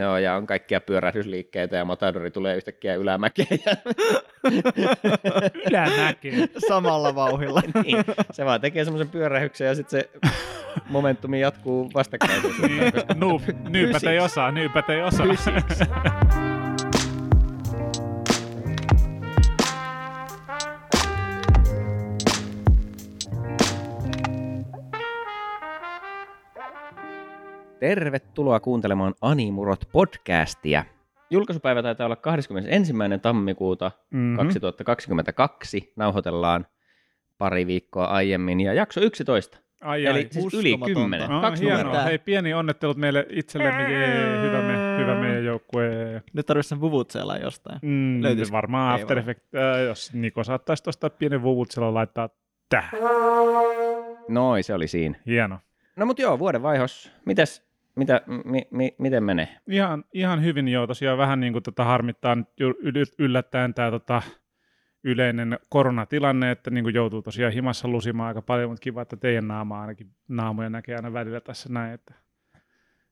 Joo, ja on kaikkia pyörähdysliikkeitä ja Matadori tulee yhtäkkiä ylämäkeen. Ja... Ylämäkeen. Samalla vauhilla. niin, se vaan tekee semmoisen pyörähyksen ja sitten se momentumi jatkuu vastakkain. Niin, Noob, nyypät ei osaa, nyypät ei osaa. Tervetuloa kuuntelemaan Animurot podcastia. Julkaisupäivä taitaa olla 21. tammikuuta Mhm. 2022. Nauhoitellaan pari viikkoa aiemmin ja jakso 11. Ai, Eli ai. siis yli uskomatonta. 10. No, Kaksi hienoa. numeroa. Hei, pieni onnettelut meille itsellemme. Jee, hyvä, me, hyvä meidän joukkue. Nyt tarvitsisi sen vuvutseella jostain. Mm, Löytyisikö? varmaan Ei After. Effects, äh, jos Niko saattaisi tuosta pienen vuvutsella laittaa tähän. Noi, se oli siinä. Hieno. No mut joo, vuoden vaihos. Mitäs, mitä, mi, mi, miten menee? Ihan, ihan hyvin joo, tosiaan vähän niin kuin tota harmittaa nyt yl- yl- yllättäen tämä tota yleinen koronatilanne, että niin kuin joutuu tosiaan himassa lusimaan aika paljon, mutta kiva, että teidän naama ainakin naamoja näkee aina välillä tässä näin, että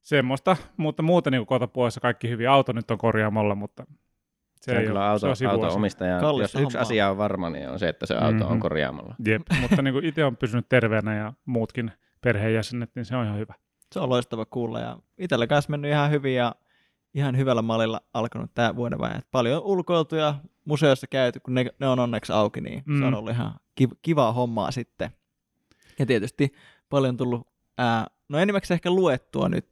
semmoista, mutta muuten niin kotapuolessa kaikki hyvin. Auto nyt on korjaamolla, mutta se, Se on kyllä ole, auto, se on auto omistaja. Kallis Jos yksi asia on varma, niin on se, että se auto on Mhm. korjaamalla. Jep, mutta niin itse on pysynyt terveenä ja muutkin perheenjäsenet, niin se on ihan hyvä. Se on loistava kuulla ja itsellä kanssa mennyt ihan hyvin ja ihan hyvällä mallilla alkanut tämä vuoden vaihe. Paljon ulkoiltu ja museossa käyty, kun ne, ne on onneksi auki, niin mm. se on Mm. ollut ihan kiv- kivaa hommaa sitten. Ja tietysti paljon tullut, ää, no enimmäkseen ehkä luettua nyt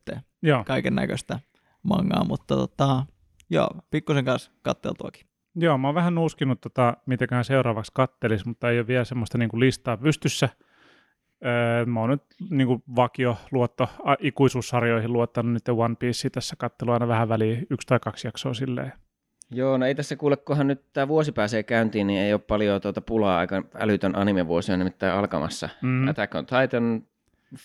kaiken näköistä mangaa, mutta tota, joo, pikkusen kanssa katteltuakin. Joo, mä oon vähän nuuskinut, tota, mitäköhän seuraavaksi kattelis, mutta ei ole vielä semmoista niin kuin listaa pystyssä. Mä oon nyt niin kuin vakio luotto ikuisuussarjoihin luottanut nyt One Piece tässä kattelu aina vähän väliin yksi tai kaksi jaksoa silleen. Joo, no ei tässä kuule, kunhan nyt tämä vuosi pääsee käyntiin, niin ei ole paljon tuota pulaa. Aika älytön animevuosi on nimittäin alkamassa. Mm. Attack on Titan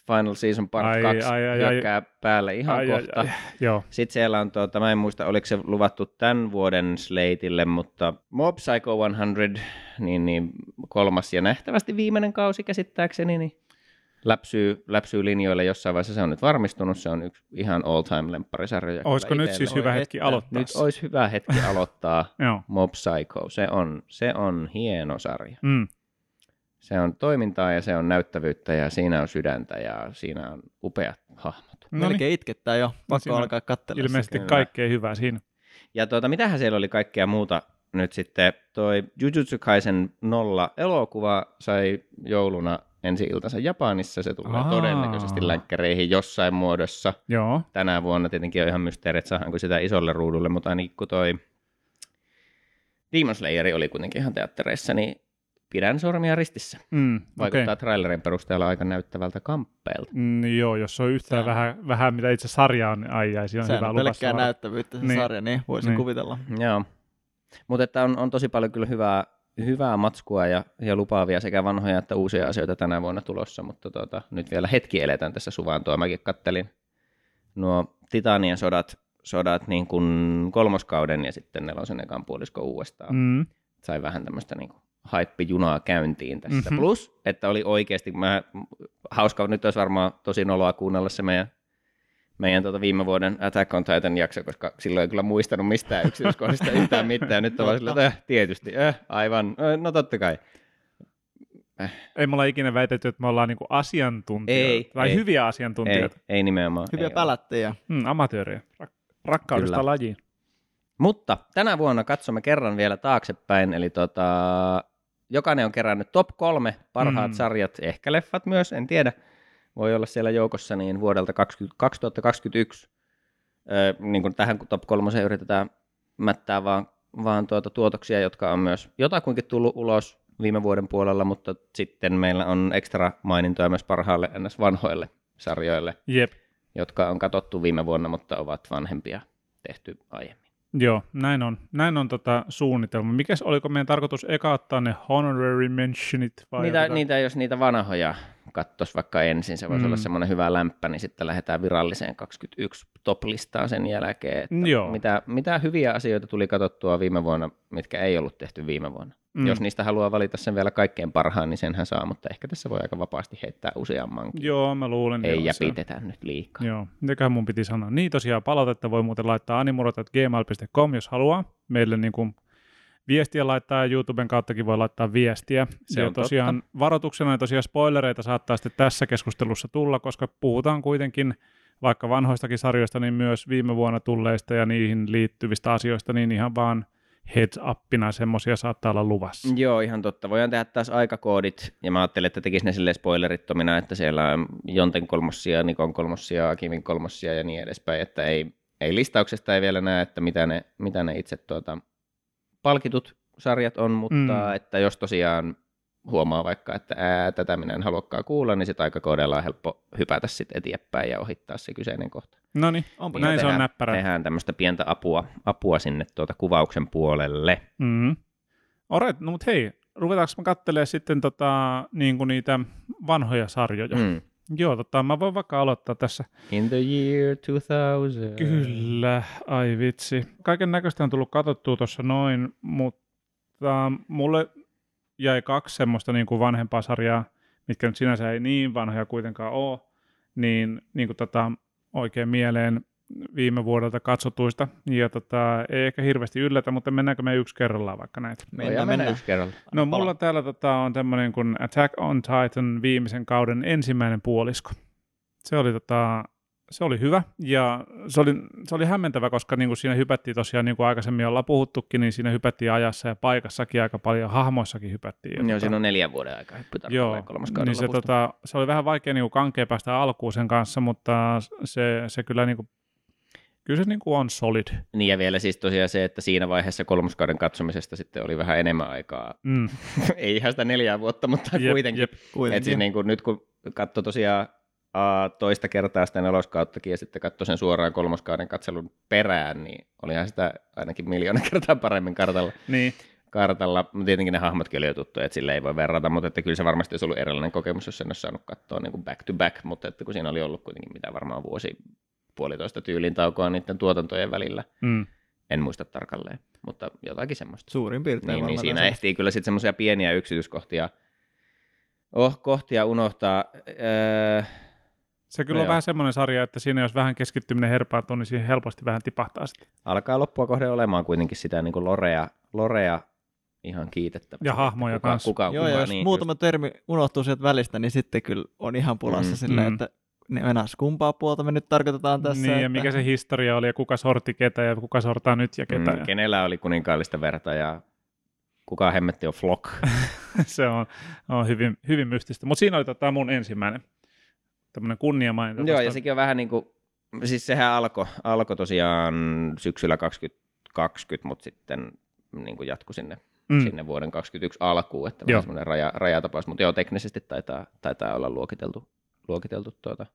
Final Season Part Ai, 2 ai, ai, hyökkää päälle ihan Ai, ai, kohta. ai, Joo, Sitten siellä on, tuota, mä en muista oliko se luvattu tämän vuoden slateille, mutta Mob Psycho 100, niin, niin kolmas ja nähtävästi viimeinen kausi käsittääkseni, niin läpsyy, läpsyy linjoille jossain vaiheessa. Se on nyt varmistunut, se on yksi ihan all-time lempparisarjoja. olisiko nyt siis hyvä hetki että. aloittaa? Nyt olisi hyvä hetki aloittaa. Mob Psycho. Se on, se on hieno sarja. Mm. Se on toimintaa ja se on näyttävyyttä ja siinä on sydäntä ja siinä on upeat hahmot. No niin, Melkein itkettää jo, pakko siinä on alkaa katsella. ilmeisesti kyllä. kaikkea hyvää siinä. Ja tuota, mitähän siellä oli kaikkea muuta nyt sitten? Toi Jujutsu Kaisen nolla elokuva sai jouluna ensi iltansa Japanissa. Se tulee Aa. todennäköisesti länkkäreihin jossain muodossa. Joo, Tänä vuonna tietenkin on ihan mysteeri, että saadaanko sitä isolle ruudulle, mutta ainakin kun toi Demon Slayer oli kuitenkin ihan teattereissa, niin pidän sormia ristissä. mm, Vaikuttaa okay. trailerin perusteella aika näyttävältä kamppeelta. Mm, joo, jos on yhtään vähän, vähän, mitä itse sarja on, ai ai, siinä on Sehän hyvä on luvassa. pelkkää näyttävyyttä se Niin. sarja, niin voisin Niin. kuvitella. Joo. Mutta että on, on tosi paljon kyllä hyvää, hyvää matskua ja, ja lupaavia sekä vanhoja että uusia asioita tänä vuonna tulossa, mutta tota, nyt vielä hetki eletään tässä suvantoa. Mäkin kattelin nuo Titanien sodat, sodat niin kuin kolmoskauden ja sitten nelosen ekan puolisko uudestaan. Mm. Sai vähän tämmöistä niin hype-junaa käyntiin tässä. Mhm. Mm-hmm. Plus, että oli oikeasti, mä, hauska, nyt olisi varmaan tosi noloa kuunnella se meidän meidän tuota viime vuoden Attack on Titan jakso, koska silloin ei kyllä muistanut mistään yksityiskohdista yhtään mitään. Nyt on vaan sillä, että äh, tietysti, äh, aivan, äh, no totta kai. Ei me olla ikinä väitetty, että me ollaan niinku asiantuntijoita. Ei, tai ei. hyviä Ei, asiantuntijoita. ei nimenomaan. Hyviä ei pälättejä. Mm, amatöörejä. Rak- rakkaudesta Kyllä. lajiin. Mutta tänä vuonna katsomme kerran vielä taaksepäin, eli tota, jokainen on kerännyt top kolme parhaat mm. sarjat, ehkä leffat myös, en tiedä. Voi olla siellä joukossa niin vuodelta 20, 2021. Öö, niin kuin tähän top kolmoseen yritetään mättää vaan, vaan tuota tuotoksia, jotka on myös jotakuinkin tullut ulos viime vuoden puolella, mutta sitten meillä on ekstra mainintoja myös parhaalle ns. vanhoille sarjoille, Jep. jotka on katsottu viime vuonna, mutta ovat vanhempia tehty aiemmin. Joo, näin on, näin on tota suunnitelma. Mikäs oliko meidän tarkoitus eka ottaa ne honorary mentionit vai Niitä, oteta- niitä, jos niitä vanhoja. Kattos vaikka ensin, se voisi Mm. olla semmoinen hyvä lämpä, niin sitten lähdetään viralliseen 21 top-listaan sen jälkeen, että Joo. mitä, mitä hyviä asioita tuli katsottua viime vuonna, mitkä ei ollut tehty viime vuonna. Mm. Jos niistä haluaa valita sen vielä kaikkein parhaan, niin senhän saa, mutta ehkä tässä voi aika vapaasti heittää useammankin. Joo, mä luulen. Ei ja se- nyt liikaa. Joo, mitäköhän mun piti sanoa. Niin tosiaan palautetta voi muuten laittaa animurot.gmail.com, jos haluaa. Meille niin kuin viestiä laittaa ja YouTuben kauttakin voi laittaa viestiä. Se ja on tosiaan varoituksena ja tosiaan spoilereita saattaa sitten tässä keskustelussa tulla, koska puhutaan kuitenkin vaikka vanhoistakin sarjoista, niin myös viime vuonna tulleista ja niihin liittyvistä asioista, niin ihan vaan heads upina semmoisia saattaa olla luvassa. Joo, ihan totta. Voidaan tehdä taas aikakoodit, ja mä ajattelin, että tekisi ne silleen spoilerittomina, että siellä on Jonten kolmossia, Nikon kolmossia, Akimin kolmossia ja niin edespäin, että ei, ei listauksesta ei vielä näe, että mitä ne, mitä ne itse tuota, palkitut sarjat on, mutta Mm. että jos tosiaan huomaa vaikka, että ää, tätä minä en haluakaan kuulla, niin sitten aikakoodilla on helppo hypätä sitten eteenpäin ja ohittaa se kyseinen kohta. No niin, Onpa näin se on tehdään- näppärä. Tehdään tämmöistä pientä apua, apua sinne tuota kuvauksen puolelle. Mm. Alright, no mut hei, ruvetaanko me kattelee sitten tota, niin kuin niitä vanhoja sarjoja? Mm. Joo, tota, mä voin vaikka aloittaa tässä. In the year 2000. Kyllä, ai vitsi. Kaiken näköistä on tullut katsottua tuossa noin, mutta mulle jäi kaksi semmoista niin kuin vanhempaa sarjaa, mitkä nyt sinänsä ei niin vanhoja kuitenkaan ole, niin, niin kuin tota, oikein mieleen viime vuodelta katsotuista. Ja tota, ei ehkä hirveästi yllätä, mutta mennäänkö me yksi kerrallaan vaikka näitä? Voidaan mennä yksi kerralla. No Pala. mulla täällä tota, on tämmöinen kuin Attack on Titan viimeisen kauden ensimmäinen puolisko. Se oli, tota, se oli hyvä ja se oli, se oli hämmentävä, koska niin kuin siinä hypättiin tosiaan, niin kuin aikaisemmin ollaan puhuttukin, niin siinä hypättiin ajassa ja paikassakin aika paljon, hahmoissakin hypättiin. Joo, tota- siinä on neljän vuoden aika hyppy Joo, kolmoskauden niin se, tota, se oli vähän vaikea niin kuin kankea päästä alkuun sen kanssa, mutta se, se kyllä, niin kuin, kyllä se niin kuin on solid. Niin ja vielä siis tosiaan se, että siinä vaiheessa kolmoskauden katsomisesta sitten oli vähän enemmän aikaa. Mm. Ei ihan sitä neljää vuotta, mutta Jep, kuitenkin. jep. Et siis Kuitenkin. niin kuin nyt kun katsoi tosiaan uh, toista kertaa sitä neloskauttakin ja sitten katsoi sen suoraan kolmoskauden katselun perään, niin olihan sitä ainakin miljoona kertaa paremmin kartalla. Niin, kartalla. Mutta Tietenkin ne hahmotkin oli jo tuttuja, että sille ei voi verrata, mutta että kyllä se varmasti olisi ollut erilainen kokemus, jos sen olisi saanut katsoa niin kuin back to back, mutta että kun siinä oli ollut kuitenkin mitä varmaan vuosi puolitoista tyylin taukoa niiden tuotantojen välillä, mm. en muista tarkalleen, mutta jotakin semmoista. Suurin piirtein Niin, niin siinä tässä. ehtii kyllä sitten semmoisia pieniä yksityiskohtia oh, kohtia unohtaa. Öö, Se kyllä No on joo. vähän semmoinen sarja, että siinä jos vähän keskittyminen herpaantuu, niin siihen helposti vähän tipahtaa sitten. alkaa loppua kohden olemaan kuitenkin sitä niin kuin lorea, lorea ihan kiitettävästi. Ja hahmoja kuka, kanssa. Kuka, Joo, kuka, ja jos niin, muutama termi unohtuu sieltä välistä, niin sitten kyllä on ihan pulassa Mm. mm. silleen, Mm. että ne mennään kumpaa puolta me nyt tarkoitetaan tässä. niin, että... ja mikä se historia oli, ja kuka sorti ketä, ja kuka sortaa nyt ja ketä. mm, ja kenellä oli kuninkaallista verta ja kuka hemmetti on Flock. se on, on hyvin, hyvin mystistä. Mutta siinä oli tota mun ensimmäinen tämmöinen kunniamaininta. Joo, ja sekin on vähän niin kuin, siis sehän alkoi alko tosiaan syksyllä 2020, mutta sitten niin kuin jatkui sinne, mm. mm. sinne vuoden 2021 alkuun, että Joo. vähän semmoinen raja, rajatapaus, mutta joo, teknisesti taitaa, taitaa olla luokiteltu, luokiteltu tuota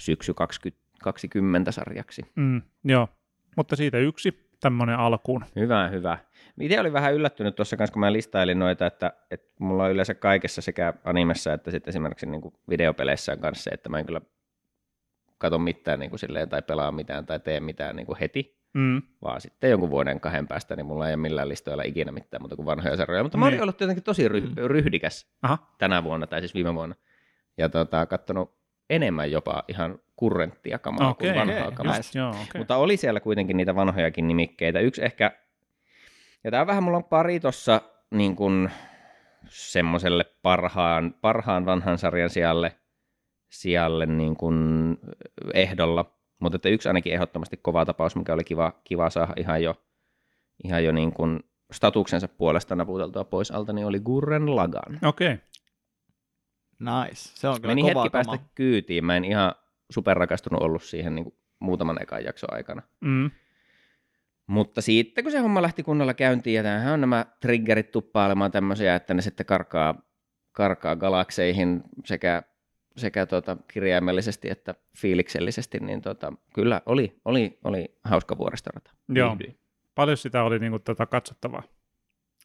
syksy 2020 sarjaksi. Mm. Joo, mutta siitä yksi tämmöinen alkuun. Hyvä, hyvä. Itse olin vähän yllättynyt tuossa kanssa, kun mä listailin noita, että, että mulla on yleensä kaikessa sekä animessa että sitten esimerkiksi niin kuin videopeleissä on kanssa se, että mä en kyllä katso mitään niin kuin silleen, tai pelaa mitään tai tee mitään niin kuin heti, Mm. vaan sitten jonkun vuoden kahden päästä, niin mulla ei ole millään listoilla ikinä mitään muuta kuin vanhoja sarjoja. Mutta mä olin Niin. ollut jotenkin tosi ry- ryhdikäs Aha. tänä vuonna, tai siis viime vuonna, ja tota, katsonut enemmän jopa ihan kurrenttia kamaa Okei, kuin vanhaa okei, kamaa. nice. Joo, okay. Mutta oli siellä kuitenkin niitä vanhojakin nimikkeitä. Yksi ehkä, ja tämä vähän mulla on pari tossa niin kuin semmoiselle parhaan, parhaan vanhan sarjan sijalle, sijalle niin kuin ehdolla. Mutta että yksi ainakin ehdottomasti kova tapaus, mikä oli kiva, kiva saada ihan jo, ihan jo niin kuin statuksensa puolesta naputeltua pois alta, niin oli Gurren Lagan. Okei. Okay. Nice. Se on kyllä Meni kova hetki päästä kyytiin. Mä en ihan superrakastunut ollut siihen niin kuin muutaman ekan jakson aikana. Mm. Mutta sitten kun se homma lähti kunnolla käyntiin, ja tämähän on nämä triggerit tuppailemaan tämmöisiä, että ne sitten karkaa, karkaa galakseihin sekä, sekä tota, kirjaimellisesti että fiiliksellisesti, niin tota, kyllä oli, oli, oli hauska vuoristorata. Joo. Paljon sitä oli niinku tätä katsottavaa.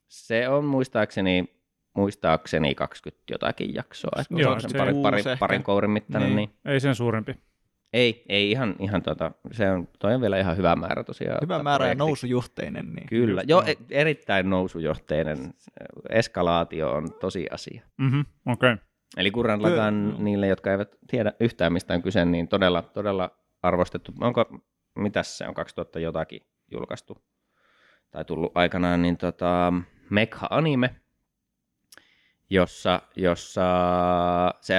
Se on muistaakseni muistaakseni 20 jotakin jaksoa. Että Joo, on sen se- pari, pari, parin kourin mittainen. Niin. Niin. Ei sen suurempi. Ei, ei ihan, ihan tota, se on, toi on vielä ihan hyvä määrä tosiaan. Hyvä määrä ja projektiksi. nousujuhteinen. Niin. Kyllä, Just joo, joo. e- erittäin nousujohteinen. Eskalaatio on tosi asia. Mhm, okei. Okay. Eli Kyllä, joo. niille, jotka eivät tiedä yhtään mistä on kyse, niin todella, todella arvostettu. Onko, mitäs se on, 2000 jotakin julkaistu tai tullut aikanaan, niin tota, Mekha-anime, jossa, jossa se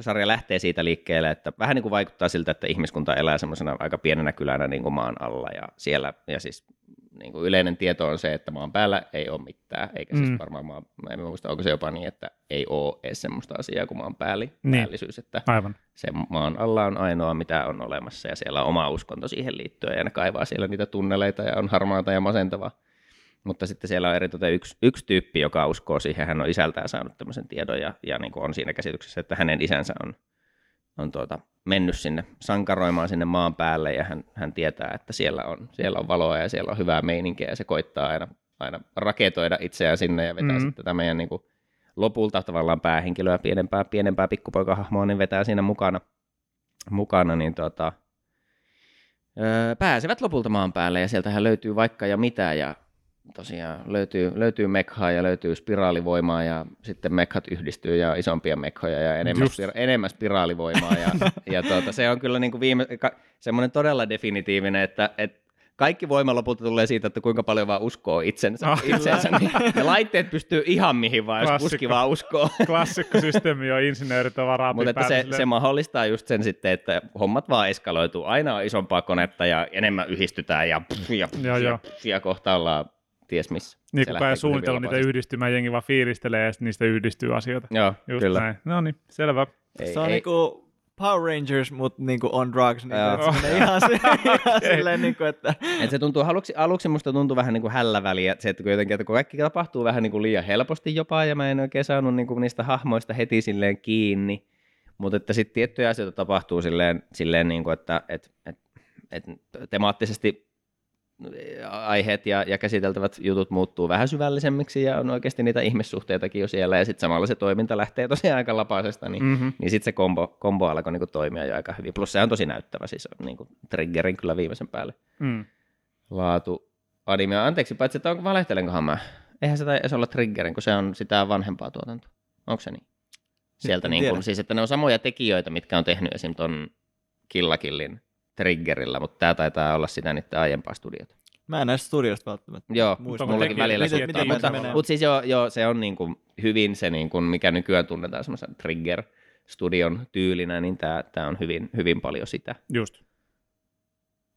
sarja lähtee siitä liikkeelle, että vähän niin kuin vaikuttaa siltä, että ihmiskunta elää semmoisena aika pienenä kylänä niin kuin maan alla ja siellä, ja siis niin kuin yleinen tieto on se, että maan päällä ei ole mitään, eikä siis Mm. varmaan maan, mä en muista, onko se jopa niin, että ei ole edes semmoista asiaa kuin maan pääli, Niin. päällisyys, että Aivan. se maan alla on ainoa, mitä on olemassa, ja siellä on oma uskonto siihen liittyen, ja ne kaivaa siellä niitä tunneleita, ja on harmaata ja masentavaa. Mutta sitten siellä on eritoten yksi, yksi tyyppi, joka uskoo siihen, hän on isältään saanut tämmöisen tiedon, ja, ja niin kuin on siinä käsityksessä, että hänen isänsä on, on tuota, mennyt sinne sankaroimaan sinne maan päälle, ja hän, hän tietää, että siellä on, siellä on valoa, ja siellä on hyvää meininkiä, ja se koittaa aina, aina raketoida itseään sinne, ja vetää Mhm. mm. sitten tätä meidän niin kuin, lopulta tavallaan päähenkilöä, pienempää, pienempää pikkupoikahahmoa, niin vetää siinä mukana, mukana niin tota, öö, pääsevät lopulta maan päälle ja sieltähän löytyy vaikka ja mitä ja tosiaan löytyy, löytyy mekhaa ja löytyy spiraalivoimaa ja sitten mekhat yhdistyy ja isompia mekhoja ja enemmän, Just. spira- enemmän spiraalivoimaa ja, ja tuota, se on kyllä niin kuin viime, ka, semmoinen todella definitiivinen, että, että kaikki voima lopulta tulee siitä, että kuinka paljon vaan uskoo itsensä. Ah, itsensä niin, ja laitteet pystyy ihan mihin vaan, jos Klassikko. kuski vaan uskoo. Klassikkosysteemi on insinöörit on varaa Mutta että se, se mahdollistaa just sen sitten, että hommat vaan eskaloituu. Aina on isompaa konetta ja enemmän yhdistytään ja, pff, ja, pff, Joo, ja, pff, ja kohta ollaan ties missä. Niin kukaan ei kyllä suunnitellut hyvin niitä vapaasti. yhdistymään, jengi vaan fiilistelee ja niistä yhdistyy asioita. Joo, Just kyllä. näin. No niin, selvä. Ei, Se on ei, niinku Power Rangers, mutta niinku on drugs. Niin Joo. että ihan, se, ihan silleen, niinku, että Et se tuntuu, aluksi, aluksi musta tuntuu vähän niin kuin hälläväliä, se, että kun jotenkin, että kun kaikki tapahtuu vähän niin kuin liian helposti jopa, ja mä en oikein saanut niin kuin niistä hahmoista heti silleen kiinni, mutta että sitten tiettyjä asioita tapahtuu silleen, silleen niin kuin, että et, et, et temaattisesti aiheet ja, ja käsiteltävät jutut muuttuu vähän syvällisemmiksi ja on oikeasti niitä ihmissuhteitakin jo siellä ja sitten samalla se toiminta lähtee tosiaan aika lapaisesta, niin, Mm-hmm. niin sitten se kombo, kombo alkoi niinku toimia jo aika hyvin. Plus se on tosi näyttävä, siis on niinku triggerin kyllä viimeisen päälle Mm. laatu anime. Anteeksi, paitsi että onko valehtelenkohan mä? Eihän se taisi olla triggerin, kun se on sitä vanhempaa tuotantoa. Onko se niin? Sieltä niin kuin, siis että ne on samoja tekijöitä, mitkä on tehnyt esim. ton Killakillin triggerillä, mutta tämä taitaa olla sitä niiden aiempaa studiota. mä en näistä studioista välttämättä Joo, muista. Onko mullakin tekijä- välillä miten- miten mutta, se menee? mutta siis joo, joo, se on niin kuin hyvin se, niin kuin, mikä nykyään tunnetaan semmoisen trigger-studion tyylinä, niin tämä, tämä on hyvin, hyvin paljon sitä. Just.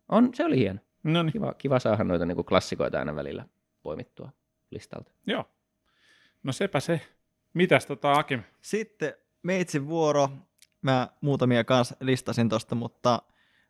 On, se oli hieno. No niin, Kiva, kiva saada noita niin kuin klassikoita aina välillä poimittua listalta. joo. No sepä se. Mitäs tota Akim? Sitten meitsin vuoro. Mä muutamia kanssa listasin tosta, mutta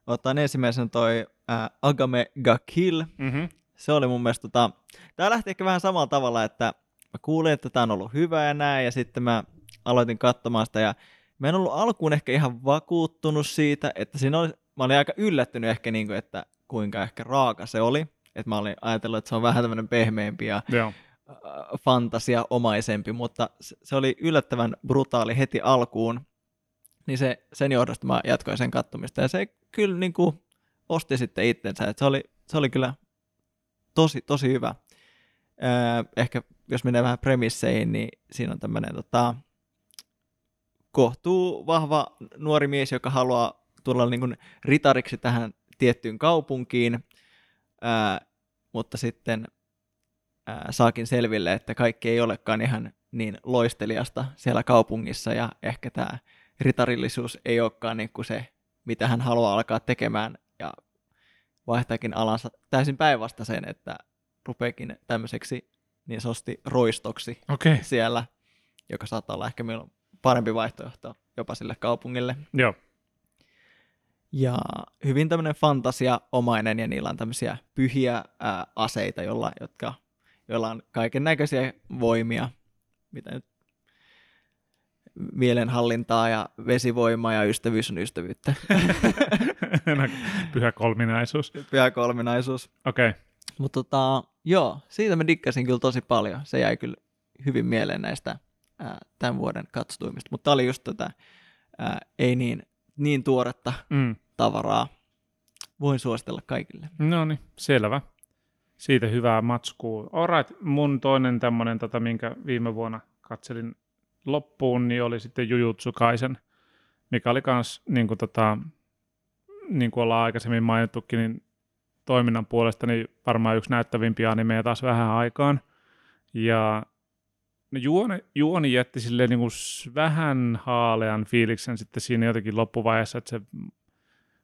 otan ensimmäisen toi ää, Agame ga Kill. Mm-hmm. Se oli mun mielestä, tota, tää lähti ehkä vähän samalla tavalla, että mä kuulin, että tää on ollut hyvä ja näin, ja sitten mä aloitin katsomaan sitä, ja mä en ollut alkuun ehkä ihan vakuuttunut siitä, että siinä oli, mä olin aika yllättynyt ehkä, niin kuin, että kuinka ehkä raaka se oli, että mä olin ajatellut, että se on vähän tämmöinen pehmeämpi ja Joo. äh, fantasiaomaisempi, mutta se se oli yllättävän brutaali heti alkuun, niin se, sen johdosta mä jatkoin sen kattomista, ja se kyllä niin kuin osti sitten itsensä, että se oli, se oli kyllä tosi, tosi hyvä. Öö, ehkä jos menee vähän premisseihin, niin siinä on tämmöinen tota, kohtuu vahva nuori mies, joka haluaa tulla niin kuin ritariksi tähän tiettyyn kaupunkiin, öö, mutta sitten öö, saakin selville, että kaikki ei olekaan ihan niin loisteliasta siellä kaupungissa ja ehkä tämä ritarillisuus ei olekaan niin kuin se, mitä hän haluaa alkaa tekemään ja vaihtaakin alansa täysin päinvastaiseen, että rupeekin tämmöiseksi niin sanotusti roistoksi. Okay. siellä, joka saattaa olla ehkä meillä parempi vaihtoehto jopa sille kaupungille. Joo. Ja hyvin tämmöinen fantasiaomainen ja niillä on tämmöisiä pyhiä ää, aseita, jolla, jotka, joilla on kaiken näköisiä voimia, mitä nyt mielenhallintaa ja vesivoimaa ja ystävyys on ystävyyttä. No, Pyhä kolminaisuus. Pyhä kolminaisuus. Okei. Okay. Mutta tota, joo, siitä mä dikkasin kyllä tosi paljon. Se jäi kyllä hyvin mieleen näistä ää, tämän vuoden katsotuimista. Mutta tämä oli just tätä ää, ei niin, niin tuoretta Mm. tavaraa. Voin suositella kaikille. No niin, selvä. Siitä hyvää matskua. Alright, mun toinen tämmönen, tota, minkä viime vuonna katselin loppuun, niin oli sitten Jujutsu Kaisen, mikä oli kans, niin kuin, tota, niin kuin ollaan aikaisemmin mainittukin, niin toiminnan puolesta niin varmaan yksi näyttävimpiä animeja taas vähän aikaan. Ja no juoni, juoni jätti silleen niin kuin vähän haalean fiiliksen sitten siinä jotenkin loppuvaiheessa, että se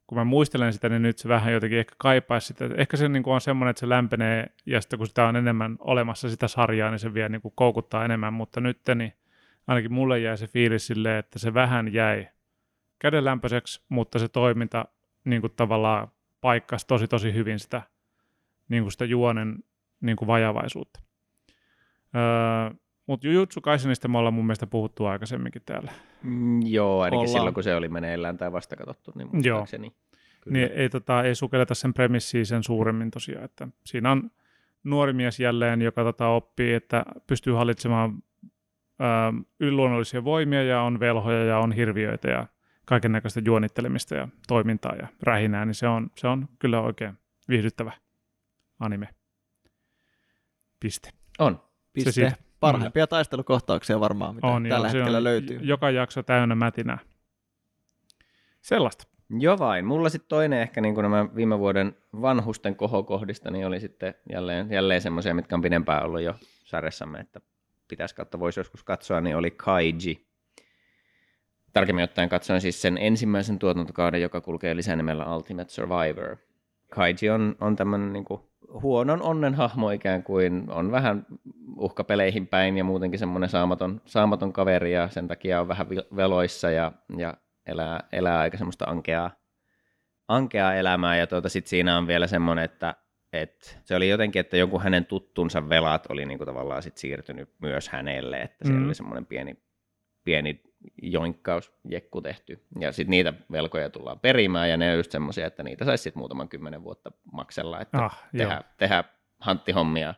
kun mä muistelen sitä, niin nyt se vähän jotenkin ehkä kaipaisi sitä. Ehkä se niin kuin on semmoinen, että se lämpenee, ja sitten kun sitä on enemmän olemassa sitä sarjaa, niin se vielä niin kuin koukuttaa enemmän, mutta nyt niin ainakin mulle jäi se fiilis silleen, että se vähän jäi kädenlämpöiseksi, mutta se toiminta niin kuin tavallaan paikkasi tosi tosi hyvin sitä, niin kuin sitä juonen niin kuin vajavaisuutta. Öö, mutta Jujutsu Kaisenista me ollaan mun mielestä puhuttu aikaisemminkin täällä. Mm, joo, ainakin Ollaan. silloin kun se oli meneillään tai vasta katsottu, niin muistaakseni. Kyllä. Niin ei, tota, ei sukelleta sen premissiin sen suuremmin tosiaan. Että siinä on nuori mies jälleen, joka tota, oppii, että pystyy hallitsemaan yliluonnollisia voimia ja on velhoja ja on hirviöitä ja kaiken näköistä juonittelemista ja toimintaa ja rähinää, niin se on, se on kyllä oikein viihdyttävä anime. Piste. On. Piste. siitä. Parhaimpia taistelukohtauksia varmaan, mitä on, tällä joo, se hetkellä on löytyy. Joka jakso täynnä mätinää. Sellaista. Jo vain. Mulla sitten toinen ehkä niin kuin nämä viime vuoden vanhusten kohokohdista, niin oli sitten jälleen, jälleen semmoisia, mitkä on pidempään ollut jo sarjassamme, että pitäisi kautta voisi joskus katsoa, niin oli Kaiji. Tarkemmin ottaen katsoin siis sen ensimmäisen tuotantokauden, joka kulkee lisänimellä Ultimate Survivor. Kaiji on, on tämmöinen niin huonon onnen hahmo ikään kuin, on vähän uhkapeleihin päin ja muutenkin semmoinen saamaton, saamaton kaveri ja sen takia on vähän veloissa ja, ja elää, elää aika semmoista ankeaa, ankeaa elämää ja tuota, sit siinä on vielä semmoinen, että et se oli jotenkin, että joku hänen tuttunsa velat oli niinku tavallaan sit siirtynyt myös hänelle, että siellä Mm. oli semmoinen pieni, pieni joinkkausjekku tehty. Ja sitten niitä velkoja tullaan perimään, ja ne on just semmoisia, että niitä saisi sitten muutaman kymmenen vuotta maksella, että Ah, joo. tehdä, tehdä hanttihommia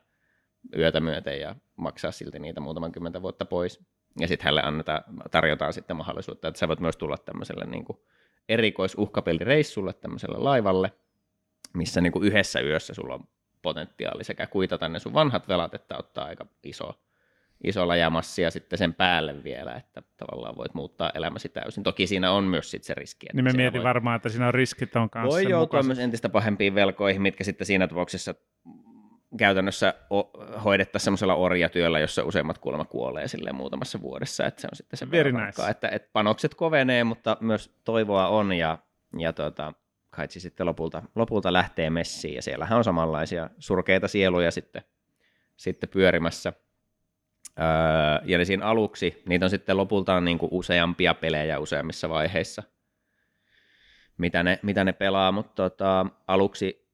yötä myöten ja maksaa silti niitä muutaman kymmenen vuotta pois. Ja sitten hänelle annetaan, tarjotaan sitten mahdollisuutta, että sä voit myös tulla tämmöiselle niin kuin erikoisuhkapelireissulle tämmöiselle laivalle, missä niin kuin yhdessä yössä sulla on potentiaali sekä kuitata ne sun vanhat velat, että ottaa aika iso, iso läjämassi ja sitten sen päälle vielä, että tavallaan voit muuttaa elämäsi täysin. Toki siinä on myös sit se riski. Että Niin me mietin voi- varmaan, että siinä on riskit on kanssa voi joutua mukaiset. myös entistä pahempiin velkoihin, mitkä sitten siinä tapauksessa käytännössä hoidettaisiin semmoisella orjatyöllä, jossa useimmat kuulemma kuolee silleen muutamassa vuodessa, että se on sitten se Very nice. että, että panokset kovenee, mutta myös toivoa on ja, ja tota, Kaitsi sitten lopulta, lopulta lähtee messiin ja siellähän on samanlaisia surkeita sieluja sitten, sitten pyörimässä. Öö, ja siinä aluksi, niitä on sitten lopultaan niin kuin useampia pelejä useammissa vaiheissa, mitä ne, mitä ne pelaa, mutta tota, aluksi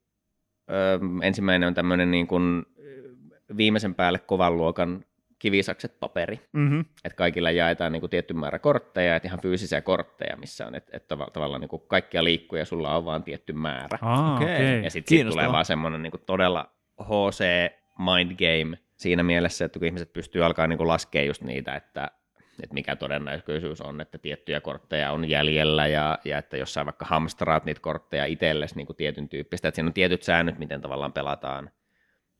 öö, ensimmäinen on tämmöinen niin kuin viimeisen päälle kovan luokan kivisakset paperi, Mm-hmm. että kaikilla jaetaan niin kuin tietty määrä kortteja, että ihan fyysisiä kortteja, missä on, että, että tav- tavallaan niin kuin kaikkia liikkuja sulla on vaan tietty määrä. Ah, Okei. okei. Okay. Ja sitten sit tulee vaan semmoinen niin todella HC mind game siinä mielessä, että kun ihmiset pystyy alkaa niin laskemaan just niitä, että, että mikä todennäköisyys on, että tiettyjä kortteja on jäljellä ja, ja että jos sä vaikka hamstraat niitä kortteja itsellesi niin tietyn tyyppistä, että siinä on tietyt säännöt, miten tavallaan pelataan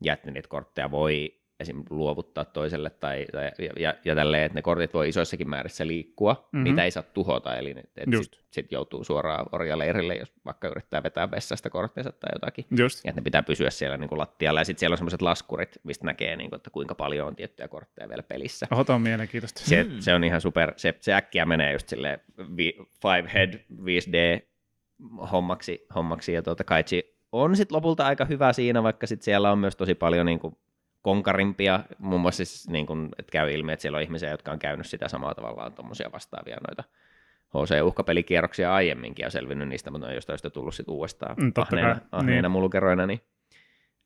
ja että niitä kortteja voi esim. luovuttaa toiselle tai, tai ja, ja, ja tälleen, että ne kortit voi isoissakin määrissä liikkua, Mhm. mm-hmm. niitä ei saa tuhota, eli et sitten sit joutuu suoraan orjaleirille, jos vaikka yrittää vetää vessasta korttinsa tai jotakin. Just. Ja että ne pitää pysyä siellä niin kuin lattialla. Ja sitten siellä on semmoiset laskurit, mistä näkee, niin kuin, että kuinka paljon on tiettyjä kortteja vielä pelissä. Oho, on mielenkiintoista. Se, Hmm. se on ihan super. Se, se äkkiä menee just silleen vi, five head 5D hommaksi, hommaksi ja tuota Kaitsi on sitten lopulta aika hyvä siinä, vaikka sitten siellä on myös tosi paljon niin kuin konkarimpia, muun muassa siis, niin kuin, että käy ilmi, että siellä on ihmisiä, jotka on käynyt sitä samaa tavallaan tuommoisia vastaavia noita HC-uhkapelikierroksia aiemminkin ja selvinnyt niistä, mutta ne on jostain syystä tullut sitten uudestaan Mm, totta ahneena, kai, ahneena niin. mulukeroina, niin,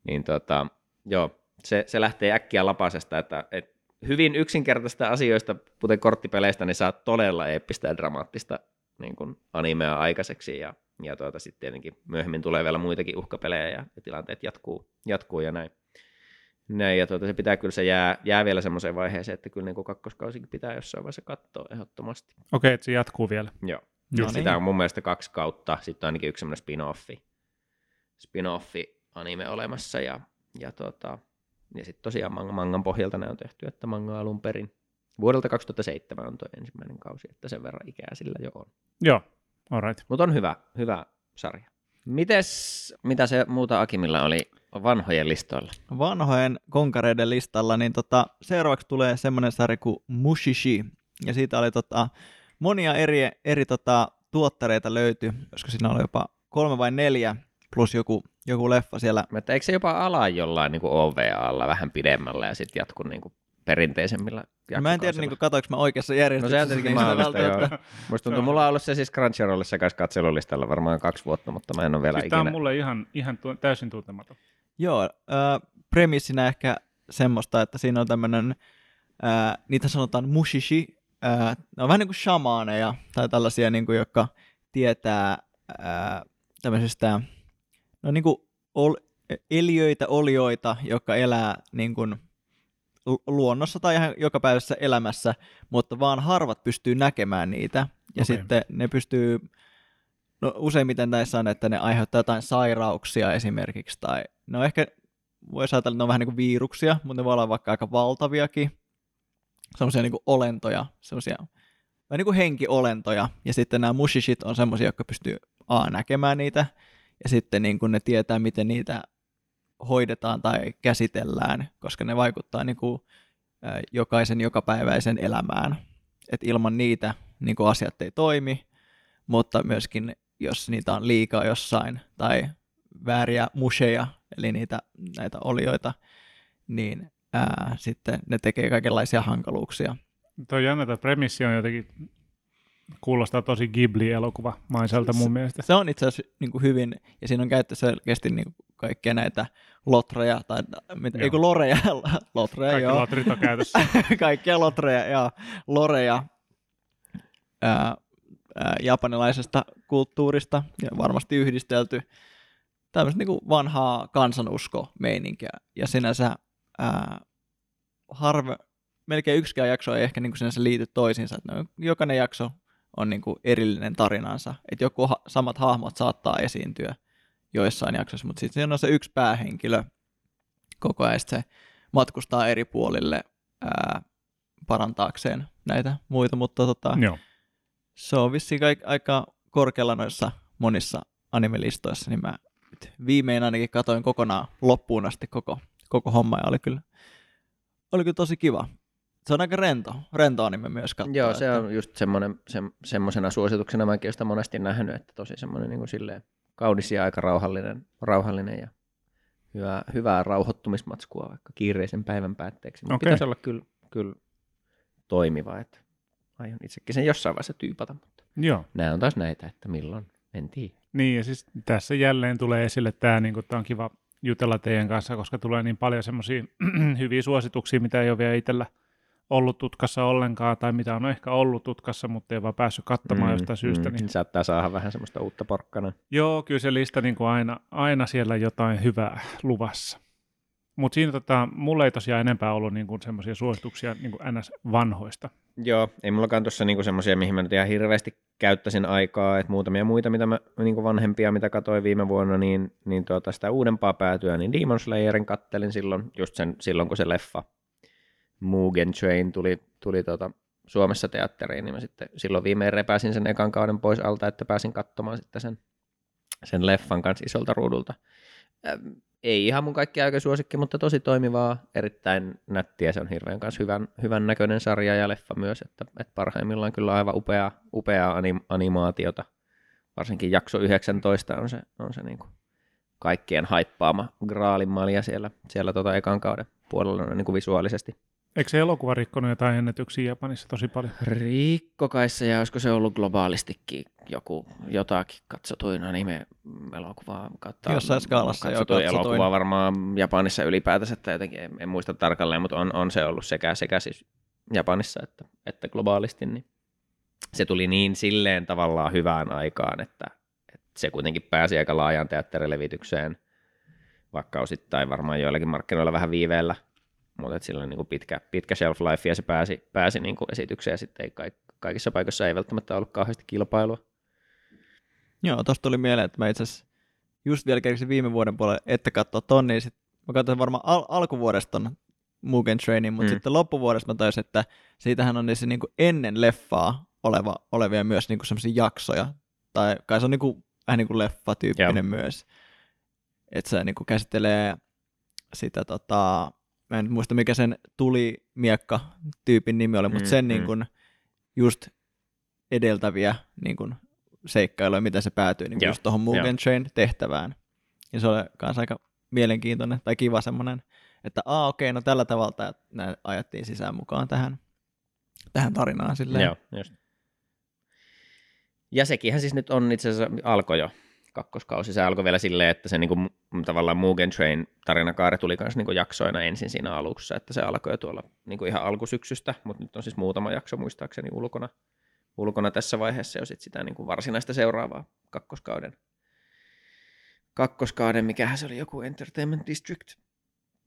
niin tota, joo, se, se lähtee äkkiä lapasesta, että, että hyvin yksinkertaisista asioista, kuten korttipeleistä, niin saa todella eeppistä ja dramaattista niin kuin animea aikaiseksi ja, ja tuota, sitten tietenkin myöhemmin tulee vielä muitakin uhkapelejä ja, ja tilanteet jatkuu, jatkuu ja näin. Näin, ja tuota, se pitää kyllä, se jää, jää vielä semmoiseen vaiheeseen, että kyllä niin kuin kakkoskausikin pitää jossain vaiheessa katsoa ehdottomasti. Okei, että se jatkuu vielä. Joo. No niin. sitä on mun mielestä kaksi kautta, sitten on ainakin yksi semmoinen spin-offi, spin-offi anime olemassa, ja, ja, tota, ja sitten tosiaan manga, mangan pohjalta ne on tehty, että manga alun perin. Vuodelta 2007 on tuo ensimmäinen kausi, että sen verran ikää sillä jo on. Joo, alright. Mutta on hyvä, hyvä sarja. Mites, mitä se muuta Akimilla oli vanhojen listoilla? vanhojen konkareiden listalla, niin tota, seuraavaksi tulee semmoinen sarja kuin Mushishi. Ja siitä oli tota, monia eri, eri tota, tuottareita löytyi, koska siinä oli jopa kolme vai neljä, plus joku, joku leffa siellä. Että eikö se jopa ala jollain niin OVAlla vähän pidemmällä ja sitten jatku niin perinteisemmillä Ja mä en tiedä, niin katoinko mä oikeassa No se on järjestyksessä. tietenkin niin mahdollista, joo. välttämättä- Musta tuntuu, mulla on ollut se siis Crunchyrollissa kanssa katselulistalla varmaan kaksi vuotta, mutta mä en ole vielä Siis tämä ikinä. on mulle ihan, ihan tu- täysin tuntematon. Joo, äh, premissinä ehkä semmoista, että siinä on tämmöinen, äh, niitä sanotaan mushishi, äh, ne on vähän niin kuin shamaaneja tai tällaisia, niin kuin, jotka tietää äh, tämmöisistä, no niin kuin ol, eliöitä, olioita, jotka elää niin kuin lu- luonnossa tai ihan jokapäiväisessä elämässä, mutta vaan harvat pystyy näkemään niitä. Ja okay. sitten ne pystyy, no useimmiten näissä on, että ne aiheuttaa jotain sairauksia esimerkiksi, tai no ehkä voisi ajatella, että ne on vähän niin kuin viruksia, mutta ne voi olla vaikka aika valtaviakin, semmoisia niin kuin olentoja, semmoisia vähän niin kuin henkiolentoja, ja sitten nämä mushishit on semmoisia, jotka pystyy A, näkemään niitä, ja sitten niin kuin ne tietää, miten niitä hoidetaan tai käsitellään, koska ne vaikuttaa niin kuin, jokaisen jokapäiväisen elämään. Et ilman niitä niin kuin asiat ei toimi, mutta myöskin jos niitä on liikaa jossain tai vääriä musheja, eli niitä, näitä olioita, niin ää, sitten ne tekee kaikenlaisia hankaluuksia. Tuo jännä, että premissi on jotenkin, kuulostaa tosi Ghibli-elokuva maiselta mun mielestä. Se on itse asiassa niin kuin hyvin, ja siinä on käytetty selkeästi niin kaikkia näitä lotreja, tai mitä, Joo. ei kun loreja, lotreja, Kaikki joo. lotrit on käytössä. kaikkia lotreja ja loreja ää, ää, japanilaisesta kulttuurista ja varmasti yhdistelty tämmöistä niin vanhaa kansanusko-meininkiä. Ja sinänsä ää, harve, melkein yksikään jakso ei ehkä niin kuin sinänsä liity toisiinsa. Että jokainen jakso on niin kuin erillinen tarinansa. Että joku ha- samat hahmot saattaa esiintyä joissain jaksoissa, mutta sitten siinä on se yksi päähenkilö koko ajan. Se matkustaa eri puolille ää, parantaakseen näitä muita, mutta tota, Joo. se on vissiin aika korkealla noissa monissa animelistoissa, niin mä viimein ainakin katoin kokonaan loppuun asti koko, koko homma ja oli kyllä, oli kyllä tosi kiva. Se on aika rento, rento anime myös katsoa. Joo, se että- on just semmoinen, se, semmoisena suosituksena mäkin olen sitä monesti nähnyt, että tosi semmoinen niin kuin silleen kaunis ja aika rauhallinen, rauhallinen ja hyvää, hyvää rauhoittumismatskua vaikka kiireisen päivän päätteeksi. Mutta Okei. pitäisi olla kyllä, kyllä toimiva, että aion itsekin sen jossain vaiheessa tyypata, mutta Joo. nämä on taas näitä, että milloin, en tiedä. Niin, ja siis tässä jälleen tulee esille tämä, niin kuin, on kiva jutella teidän kanssa, koska tulee niin paljon semmoisia hyviä suosituksia, mitä ei ole vielä itsellä ollut tutkassa ollenkaan, tai mitä on ehkä ollut tutkassa, mutta ei vaan päässyt katsomaan mm, jostain syystä. Mm. Niin... Saattaa saada vähän semmoista uutta porkkana. Joo, kyllä se lista niin kuin aina, aina siellä jotain hyvää luvassa. Mutta siinä tota, mulla ei tosiaan enempää ollut niin semmoisia suosituksia niin kuin NS-vanhoista. Joo, ei mullakaan tuossa niinku semmoisia, mihin mä nyt ihan hirveästi käyttäisin aikaa, että muutamia muita, mitä mä niinku vanhempia, mitä katsoin viime vuonna, niin, niin tuota, sitä uudempaa päätyä, niin Demon Slayerin kattelin silloin, just sen, silloin kun se leffa Mugen Train tuli, tuli tuota, Suomessa teatteriin, niin mä sitten silloin viimein repäsin sen ekan kauden pois alta, että pääsin katsomaan sitten sen, sen leffan kanssa isolta ruudulta. Ei ihan mun kaikki aika suosikki, mutta tosi toimivaa, erittäin nättiä, se on hirveän kanssa hyvän, hyvän näköinen sarja ja leffa myös, että, että parhaimmillaan kyllä aivan upea, upeaa anim, animaatiota, varsinkin jakso 19 on se, on se niin kuin kaikkien haippaama graalinmalja siellä, siellä tota ekan kauden puolella niin kuin visuaalisesti. Eikö se elokuva rikkonut jotain ennätyksiä Japanissa tosi paljon? Riikkokaissa ja olisiko se ollut globaalistikin joku jotakin katsotuin anime-elokuvaa kautta. Jossain skaalassa jo katsotuin katsotuin. elokuva varmaan Japanissa ylipäätänsä, että jotenkin en, en muista tarkalleen, mutta on, on se ollut sekä, sekä siis Japanissa että, että globaalisti, niin se tuli niin silleen tavallaan hyvään aikaan, että, että se kuitenkin pääsi aika laajaan teatterilevitykseen, vaikka osittain varmaan joillakin markkinoilla vähän viiveellä, mutta sillä on niin kuin pitkä, pitkä shelf life ja se pääsi, pääsi niin kuin esitykseen ja sitten ei kaik, kaikissa paikoissa ei välttämättä ollut kauheasti kilpailua. Joo, tosta tuli mieleen, että mä itse asiassa just vielä kerkisin viime vuoden puolelle, että katsoa ton, niin sit mä katsoin varmaan al- alkuvuodesta ton Mugen Trainin, mutta mm. sitten loppuvuodesta mä toisin, että siitähän on niissä niinku ennen leffaa oleva, olevia myös niinku semmoisia jaksoja, tai kai se on niinku, vähän niin kuin leffa-tyyppinen Joo. myös, että se niinku käsittelee sitä tota, mä en muista mikä sen tuli miekka tyypin nimi oli, mutta mm, sen mm. Niin kuin, just edeltäviä niin kuin, seikkailuja, miten se päätyi niin just tuohon Mugen Train tehtävään. Ja se oli myös aika mielenkiintoinen tai kiva semmoinen, että aa okei, no tällä tavalla nämä ajattiin sisään mukaan tähän, tähän tarinaan silleen. Joo, just. Ja sekinhän siis nyt on itse asiassa alkoi jo kakkoskausi. Se alkoi vielä silleen, että se niinku, tavallaan Mugen Train tarinakaari tuli myös niinku jaksoina ensin siinä alussa, että se alkoi jo tuolla niinku ihan alkusyksystä, mutta nyt on siis muutama jakso muistaakseni ulkona, ulkona tässä vaiheessa jo sit sitä niinku varsinaista seuraavaa kakkoskauden. Kakkoskauden, mikähän se oli joku Entertainment District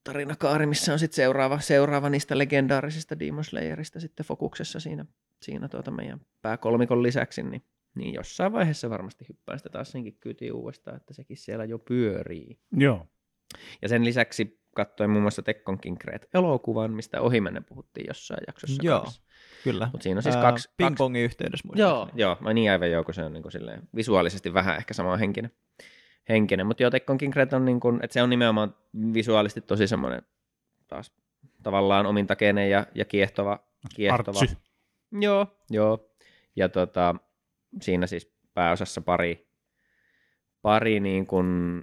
tarinakaari, missä on sitten seuraava, seuraava niistä legendaarisista Demon Slayerista sitten fokuksessa siinä, siinä tuota meidän pääkolmikon lisäksi, niin niin jossain vaiheessa varmasti hyppään sitä taas senkin kyytiin uudestaan, että sekin siellä jo pyörii. Joo. Ja sen lisäksi katsoin muun muassa Tekkon Kinkreet elokuvan, mistä ohimennen puhuttiin jossain jaksossa. Joo, kanssa. kyllä. Mutta siinä on siis Ää, kaksi... Ping-pongin yhteydessä Joo, joo, mä niin aivan joo, kun se on niin kuin silleen, visuaalisesti vähän ehkä sama henkinen. henkinen. Mutta joo, Tekkon Kinkreet on, niin kuin, että se on nimenomaan visuaalisesti tosi semmoinen taas tavallaan omintakeinen ja, ja kiehtova. kiehtova. Artsy. Joo, joo. Ja tota, siinä siis pääosassa pari, pari niin kuin,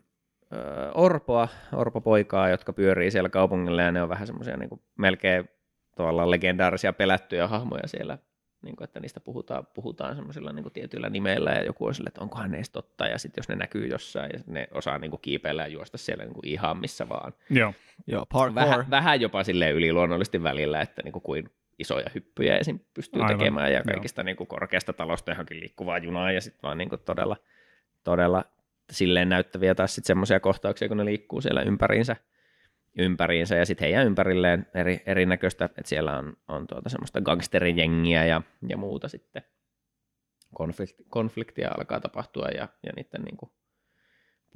ö, orpoa, orpopoikaa, jotka pyörii siellä kaupungilla ja ne on vähän semmoisia niin melkein tavallaan legendaarisia pelättyjä hahmoja siellä, niin kuin, että niistä puhutaan, puhutaan semmoisilla niin tietyillä nimeillä ja joku on sille, että onkohan ne totta ja sitten jos ne näkyy jossain ja ne osaa niin kuin, kiipeillä ja juosta siellä niin kuin, ihan missä vaan. Joo. Joo, Vähän, vähän jopa sille yliluonnollisesti välillä, että niin kuin, kuin isoja hyppyjä esim. pystyy Aivan, tekemään ja kaikista niin kuin korkeasta talosta johonkin liikkuvaa junaa ja sitten vaan niin kuin todella, todella silleen näyttäviä taas sitten semmoisia kohtauksia, kun ne liikkuu siellä ympäriinsä, ympäriinsä ja sitten heidän ympärilleen eri, erinäköistä, että siellä on, on tuota semmoista gangsterijengiä ja, ja muuta sitten konflikti, konfliktia alkaa tapahtua ja, ja niiden niin kuin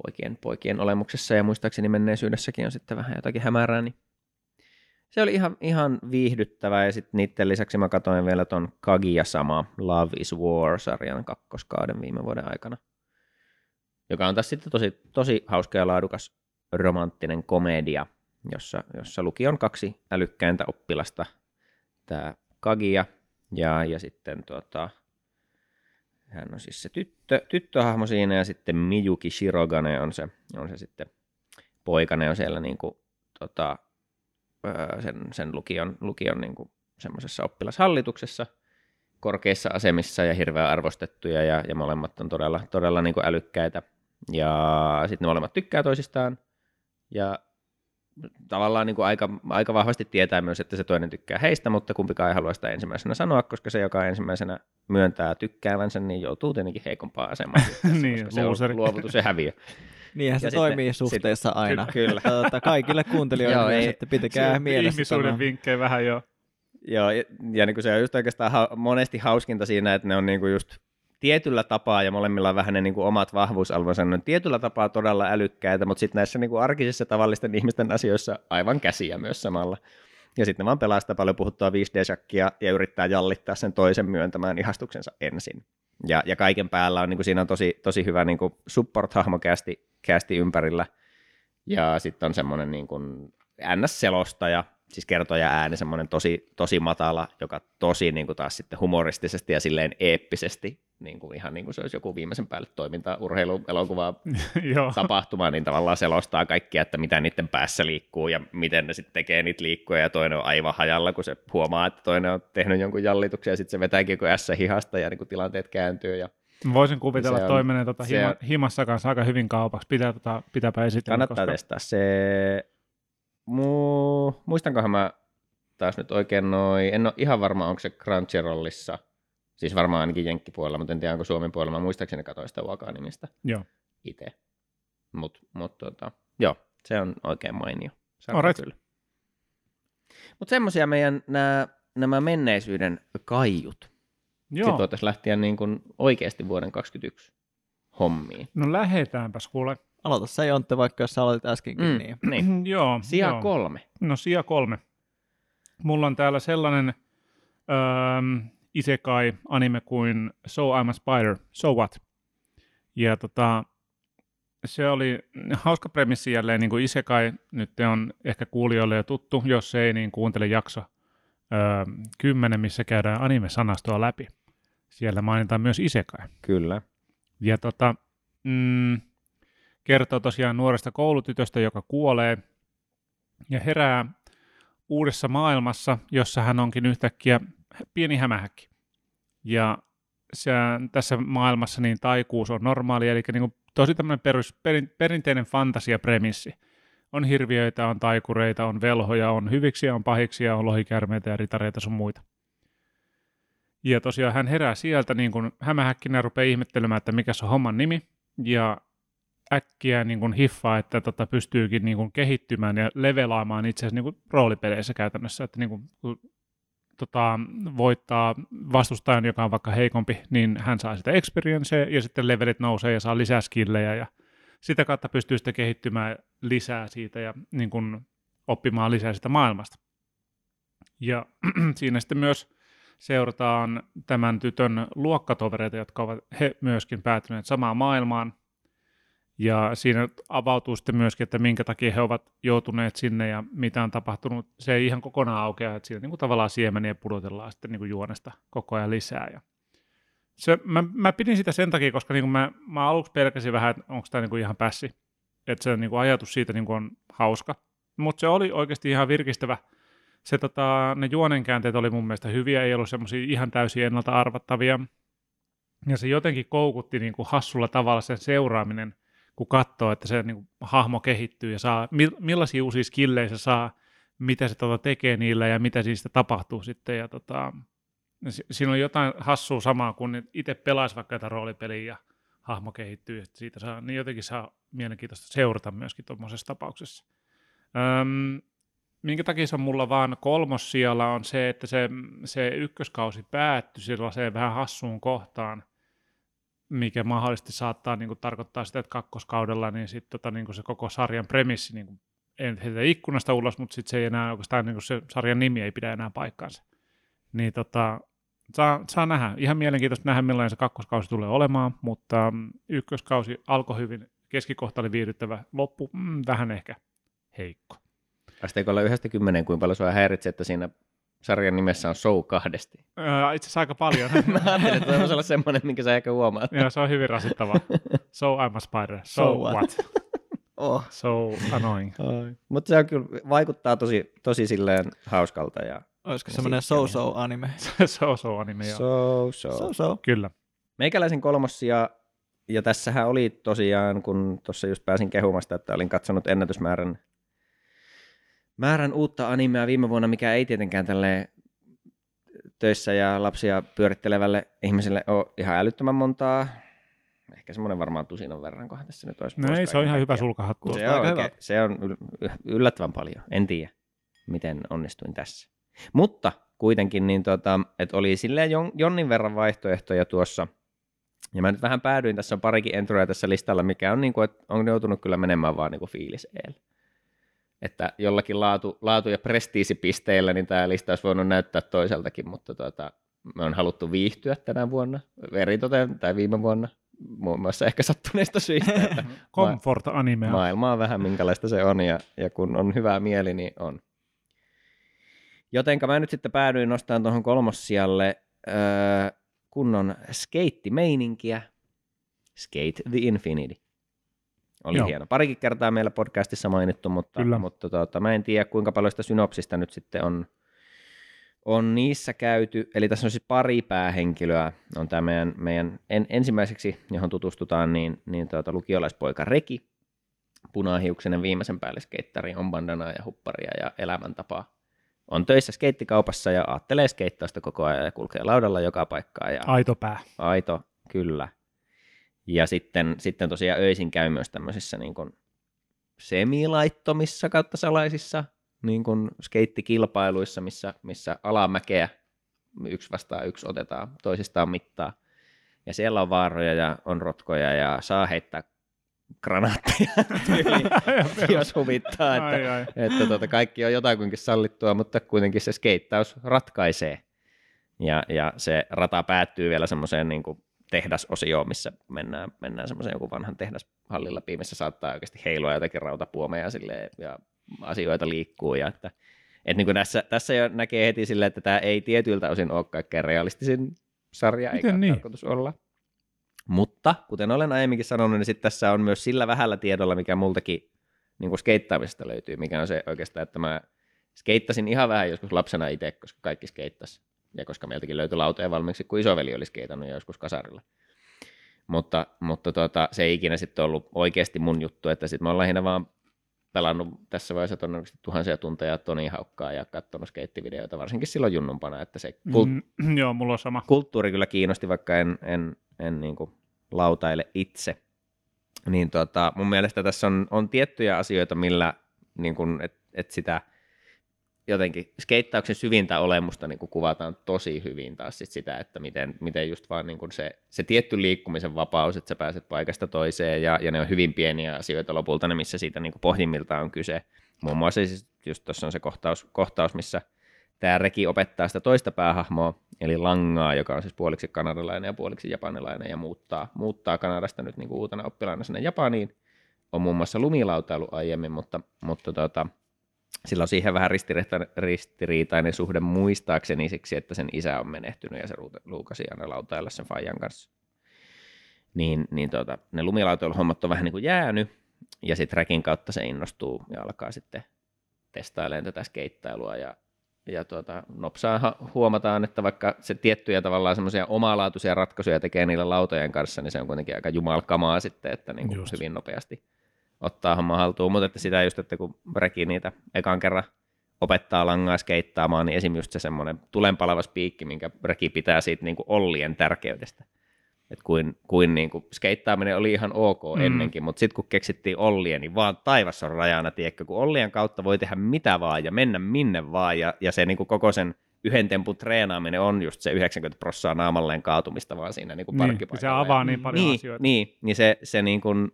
poikien, poikien olemuksessa ja muistaakseni menneisyydessäkin on sitten vähän jotakin hämärää, niin se oli ihan, ihan viihdyttävä ja sitten niiden lisäksi mä katsoin vielä ton Kagia sama Love is War-sarjan kakkoskauden viime vuoden aikana, joka on taas sitten tosi, tosi hauska ja laadukas romanttinen komedia, jossa, jossa luki on kaksi älykkäintä oppilasta, tämä Kagia ja, ja sitten tuota, hän on siis se tyttö, tyttöhahmo siinä ja sitten Miyuki Shirogane on se, on se sitten poikane on siellä niin kuin, tota, sen, sen lukion, lukion niin kuin semmoisessa oppilashallituksessa korkeissa asemissa ja hirveän arvostettuja ja, ja molemmat on todella, todella niin kuin älykkäitä ja sitten ne molemmat tykkää toisistaan ja tavallaan niin kuin aika, aika vahvasti tietää myös, että se toinen tykkää heistä, mutta kumpikaan ei halua sitä ensimmäisenä sanoa, koska se, joka ensimmäisenä myöntää tykkäävänsä, niin joutuu tietenkin heikompaan asemaan. niin, se on luovutus ja häviö. Niinhän se toimii suhteessa sit, aina. Kyllä. Tota, kaikille kuuntelijoille joo, ei, että pitäkää mielessä Ihmisuuden vinkkejä vähän jo. Joo, ja, ja niin kuin se on just oikeastaan ha- monesti hauskinta siinä, että ne on niin kuin just tietyllä tapaa, ja molemmilla on vähän ne niin kuin omat vahvuusalvonsa, ne on tietyllä tapaa todella älykkäitä, mutta sitten näissä niin kuin arkisissa tavallisten ihmisten asioissa aivan käsiä myös samalla. Ja sitten ne vaan pelaa sitä paljon puhuttua 5D-shakkia ja yrittää jallittaa sen toisen myöntämään ihastuksensa ensin. Ja, ja kaiken päällä on, niin kuin siinä on tosi, tosi hyvä niin kuin support-hahmo kästi, kästi ympärillä. Ja sitten on semmoinen niin kuin NS-selostaja, siis kertoja ääni semmoinen tosi, tosi matala, joka tosi niin kuin taas sitten humoristisesti ja silleen eeppisesti, niin kuin ihan niin kuin se olisi joku viimeisen päälle toiminta, urheilu, elokuva, tapahtuma, niin tavallaan selostaa kaikkia, että mitä niiden päässä liikkuu ja miten ne sitten tekee niitä liikkuja ja toinen on aivan hajalla, kun se huomaa, että toinen on tehnyt jonkun jallituksen ja sitten se vetääkin joku ässä hihasta ja niin kuin tilanteet kääntyy ja Voisin kuvitella, että toi menee tota hima, himassa kanssa aika hyvin kaupaksi. Pitää, tota, pitääpä esitellä. Kannattaa koska... testaa. Se Mu... Muistankohan mä taas nyt oikein noin, en ole ihan varma, onko se Crunchyrollissa, siis varmaan ainakin Jenkkipuolella, mutta en tiedä, onko Suomen puolella, mä muistaakseni katsoin sitä Waka-nimistä Joo. itse. Mutta mut, tota, joo, Se on oikein mainio. sarja kyllä. Mutta semmoisia meidän nämä, nämä menneisyyden kaiut. Joo. Sitten voitaisiin lähteä niin kuin oikeasti vuoden 2021 hommiin. No lähdetäänpäs kuule. Aloita sä Jontte, vaikka jos sä aloitit äskenkin, Mm, niin niin. joo. Sija joo. kolme. No sija kolme. Mulla on täällä sellainen öö, isekai anime kuin So I'm a Spider, So What. Ja tota, se oli hauska premissi jälleen, niin kuin isekai nyt on ehkä kuulijoille jo tuttu, jos ei, niin kuuntele jakso öö, 10, missä käydään anime-sanastoa läpi. Siellä mainitaan myös isekai. Kyllä. Ja tota, mm, kertoo tosiaan nuoresta koulutytöstä, joka kuolee ja herää uudessa maailmassa, jossa hän onkin yhtäkkiä pieni hämähäkki. Ja se, tässä maailmassa niin taikuus on normaali, eli niin kuin tosi tämmöinen perus, perin, perinteinen fantasiapremissi. On hirviöitä, on taikureita, on velhoja, on hyviksiä, on pahiksia, on lohikärmeitä ja ritareita sun muita. Ja tosiaan hän herää sieltä niin kuin hämähäkkinä rupeaa ihmettelemään, että mikä se on homman nimi. Ja äkkiä niin kuin hiffaa, että tota pystyykin niin kuin kehittymään ja levelaamaan itse asiassa niin kuin roolipeleissä käytännössä. Että niin kuin, tota, voittaa vastustajan, joka on vaikka heikompi, niin hän saa sitä experiencea ja sitten levelit nousee ja saa lisää skillejä ja sitä kautta pystyy sitten kehittymään lisää siitä ja niin kuin, oppimaan lisää sitä maailmasta. Ja siinä sitten myös seurataan tämän tytön luokkatovereita, jotka ovat he myöskin päätyneet samaan maailmaan. Ja siinä avautuu sitten myöskin, että minkä takia he ovat joutuneet sinne ja mitä on tapahtunut. Se ei ihan kokonaan aukea, että siinä niin kuin tavallaan siemeniä pudotellaan sitten niin kuin juonesta koko ajan lisää. Ja se, mä, mä, pidin sitä sen takia, koska niin kuin mä, mä aluksi pelkäsin vähän, että onko tämä niin kuin ihan pässi. Että se niin kuin ajatus siitä niin kuin on hauska. Mutta se oli oikeasti ihan virkistävä. Se, tota, ne juonenkäänteet oli mun mielestä hyviä, ei ollut semmoisia ihan täysin ennalta arvattavia. Ja se jotenkin koukutti niin kuin hassulla tavalla sen seuraaminen, kun katsoo, että se niin kuin, hahmo kehittyy ja saa, millaisia uusia skillejä se saa, mitä se tota, tekee niillä ja mitä siitä tapahtuu sitten. Ja, tota, si- siinä on jotain hassua samaa, kun itse pelaisi vaikka jotain roolipeliä ja hahmo kehittyy, että siitä saa, niin jotenkin saa mielenkiintoista seurata myöskin tuommoisessa tapauksessa. Öm, minkä takia se on mulla vaan kolmossijalla on se, että se, se ykköskausi päättyi sellaiseen vähän hassuun kohtaan, mikä mahdollisesti saattaa niin kuin, tarkoittaa sitä, että kakkoskaudella niin sit, tota, niin kuin se koko sarjan premissi, niin kuin, ei heitä ikkunasta ulos, mutta sitten se ei enää oikeastaan, niin kuin se sarjan nimi ei pidä enää paikkaansa. Niin tota, saa, saa nähdä. Ihan mielenkiintoista nähdä, millainen se kakkoskausi tulee olemaan, mutta mm, ykköskausi alkoi hyvin, keskikohta oli viihdyttävä, loppu mm, vähän ehkä heikko. Asteikolla yhdestä kymmeneen, kuinka paljon sua häiritsee, että siinä sarjan nimessä on show kahdesti. Öö, itse asiassa aika paljon. Mä ajattelin, että voisi olla semmoinen, minkä sä ehkä huomaat. Joo, se on hyvin rasittavaa. So I'm a spider. So, So what? what? Oh. So annoying. Mutta se on kyllä, vaikuttaa tosi, tosi silleen hauskalta. Ja Olisiko Ja semmoinen so-so anime? so so anime, joo. so, so. So-so. Kyllä. Meikäläisen kolmossia, ja tässähän oli tosiaan, kun tuossa just pääsin kehumasta, että olin katsonut ennätysmäärän määrän uutta animea viime vuonna, mikä ei tietenkään tälle töissä ja lapsia pyörittelevälle ihmiselle ole ihan älyttömän montaa. Ehkä semmoinen varmaan tusinan verran, kohan tässä nyt olisi. No ei, se on ihan hyvä sulkahattu. Se on, oikein, se on yl- yllättävän paljon. En tiedä, miten onnistuin tässä. Mutta kuitenkin, niin tota, että oli silleen jon, jonnin verran vaihtoehtoja tuossa. Ja mä nyt vähän päädyin, tässä on parikin entroja tässä listalla, mikä on, niin kuin, että on joutunut kyllä menemään vaan niin kuin fiilis. Että jollakin laatu, laatu- ja prestiisipisteillä niin tämä lista olisi voinut näyttää toiseltakin, mutta tota, me on haluttu viihtyä tänä vuonna, veritoten tai viime vuonna, muun muassa ehkä sattuneista syistä, että Comfort animea. maailma on vähän minkälaista se on, ja, ja kun on hyvä mieli, niin on. Jotenka mä nyt sitten päädyin nostamaan tuohon kolmossijalle öö, kunnon skeittimeininkiä. Skate the Infinity. Oli Joo. hieno. Parikin kertaa meillä podcastissa mainittu, mutta, Kyllä. mutta tuota, mä en tiedä kuinka paljon sitä synopsista nyt sitten on, on niissä käyty. Eli tässä on siis pari päähenkilöä. On tämä meidän, meidän en, ensimmäiseksi, johon tutustutaan, niin, niin tuota, lukiolaispoika Reki. Punahiuksinen viimeisen päälle skeittari, on bandanaa ja hupparia ja elämäntapaa. On töissä skeittikaupassa ja aattelee skeittausta koko ajan ja kulkee laudalla joka paikkaan. Ja Aito pää. Aito, kyllä. Ja sitten, sitten tosiaan öisin käy myös tämmöisissä niin kuin semilaittomissa kautta salaisissa niin kuin skeittikilpailuissa, missä, missä alamäkeä yksi vastaan yksi otetaan toisistaan mittaa. Ja siellä on vaaroja ja on rotkoja ja saa heittää granaatteja, jos huvittaa, että, ai, ai. että tuota, kaikki on jotakuinkin sallittua, mutta kuitenkin se skeittaus ratkaisee. Ja, ja se rata päättyy vielä semmoiseen niin kuin tehdasosioon, missä mennään, mennään semmoiseen joku vanhan tehdashallin läpi, missä saattaa oikeasti heilua jotakin rautapuomeja silleen, ja asioita liikkuu. Ja että, et niin kuin tässä, tässä jo näkee heti silleen, että tämä ei tietyiltä osin ole kaikkein realistisin sarja, Miten eikä niin? tarkoitus olla. Mutta kuten olen aiemminkin sanonut, niin sit tässä on myös sillä vähällä tiedolla, mikä multakin niin kuin skeittaamisesta löytyy, mikä on se oikeastaan, että mä skeittasin ihan vähän joskus lapsena itse, koska kaikki skeittas. Ja koska meiltäkin löytyi lautoja valmiiksi, kun isoveli oli skeitannut joskus kasarilla. Mutta, mutta tota, se ei ikinä sitten ollut oikeasti mun juttu, että sitten mä oon lähinnä vaan pelannut tässä vaiheessa todennäköisesti tuhansia tunteja Toni Haukkaa ja katsonut skeittivideoita, varsinkin silloin junnumpana, että se kult- mm, joo, mulla on sama. kulttuuri kyllä kiinnosti, vaikka en, en, en niin kuin lautaile itse. Niin tota, mun mielestä tässä on, on tiettyjä asioita, millä niin kuin, et, et sitä jotenkin skeittauksen syvintä olemusta niin kuin kuvataan tosi hyvin taas sit sitä, että miten, miten just vaan niin kuin se, se tietty liikkumisen vapaus, että sä pääset paikasta toiseen ja, ja ne on hyvin pieniä asioita lopulta ne, missä siitä niin kuin pohjimmiltaan on kyse. Muun muassa siis just tuossa on se kohtaus, kohtaus missä tämä Reki opettaa sitä toista päähahmoa, eli Langaa, joka on siis puoliksi kanadalainen ja puoliksi japanilainen ja muuttaa, muuttaa Kanadasta nyt niin kuin uutena oppilaana sinne Japaniin. On muun muassa lumilautailu aiemmin, mutta, mutta tota, sillä on siihen vähän ristiriitainen suhde muistaakseni siksi, että sen isä on menehtynyt ja se luukasi aina lautailla sen Fajan kanssa. Niin, niin tota, ne lumilautailuhommat on vähän niin kuin jäänyt ja sitten räkin kautta se innostuu ja alkaa sitten testailemaan tätä skeittailua ja, ja tuota, nopsaa huomataan, että vaikka se tiettyjä tavallaan semmoisia omalaatuisia ratkaisuja tekee niillä lautojen kanssa, niin se on kuitenkin aika jumalkamaa sitten, että niin kuin hyvin nopeasti – ottaa homma haltuun, mutta että sitä just, että kun Reki niitä ekan kerran opettaa langaa skeittaamaan, niin esim. just se semmoinen tulenpalava spiikki, minkä Reki pitää siitä niin kuin Ollien tärkeydestä. Että kuin, kuin, niin kuin skeittaaminen oli ihan ok mm. ennenkin, mutta sitten kun keksittiin Ollien, niin vaan taivas on rajana, tiedätkö, kun Ollien kautta voi tehdä mitä vaan ja mennä minne vaan, ja, ja se niin kuin koko sen yhden tempun treenaaminen on just se 90 prossaa naamalleen kaatumista vaan siinä niin kuin niin, se avaa niin paljon niin, asioita. Niin, niin se, se niin kuin,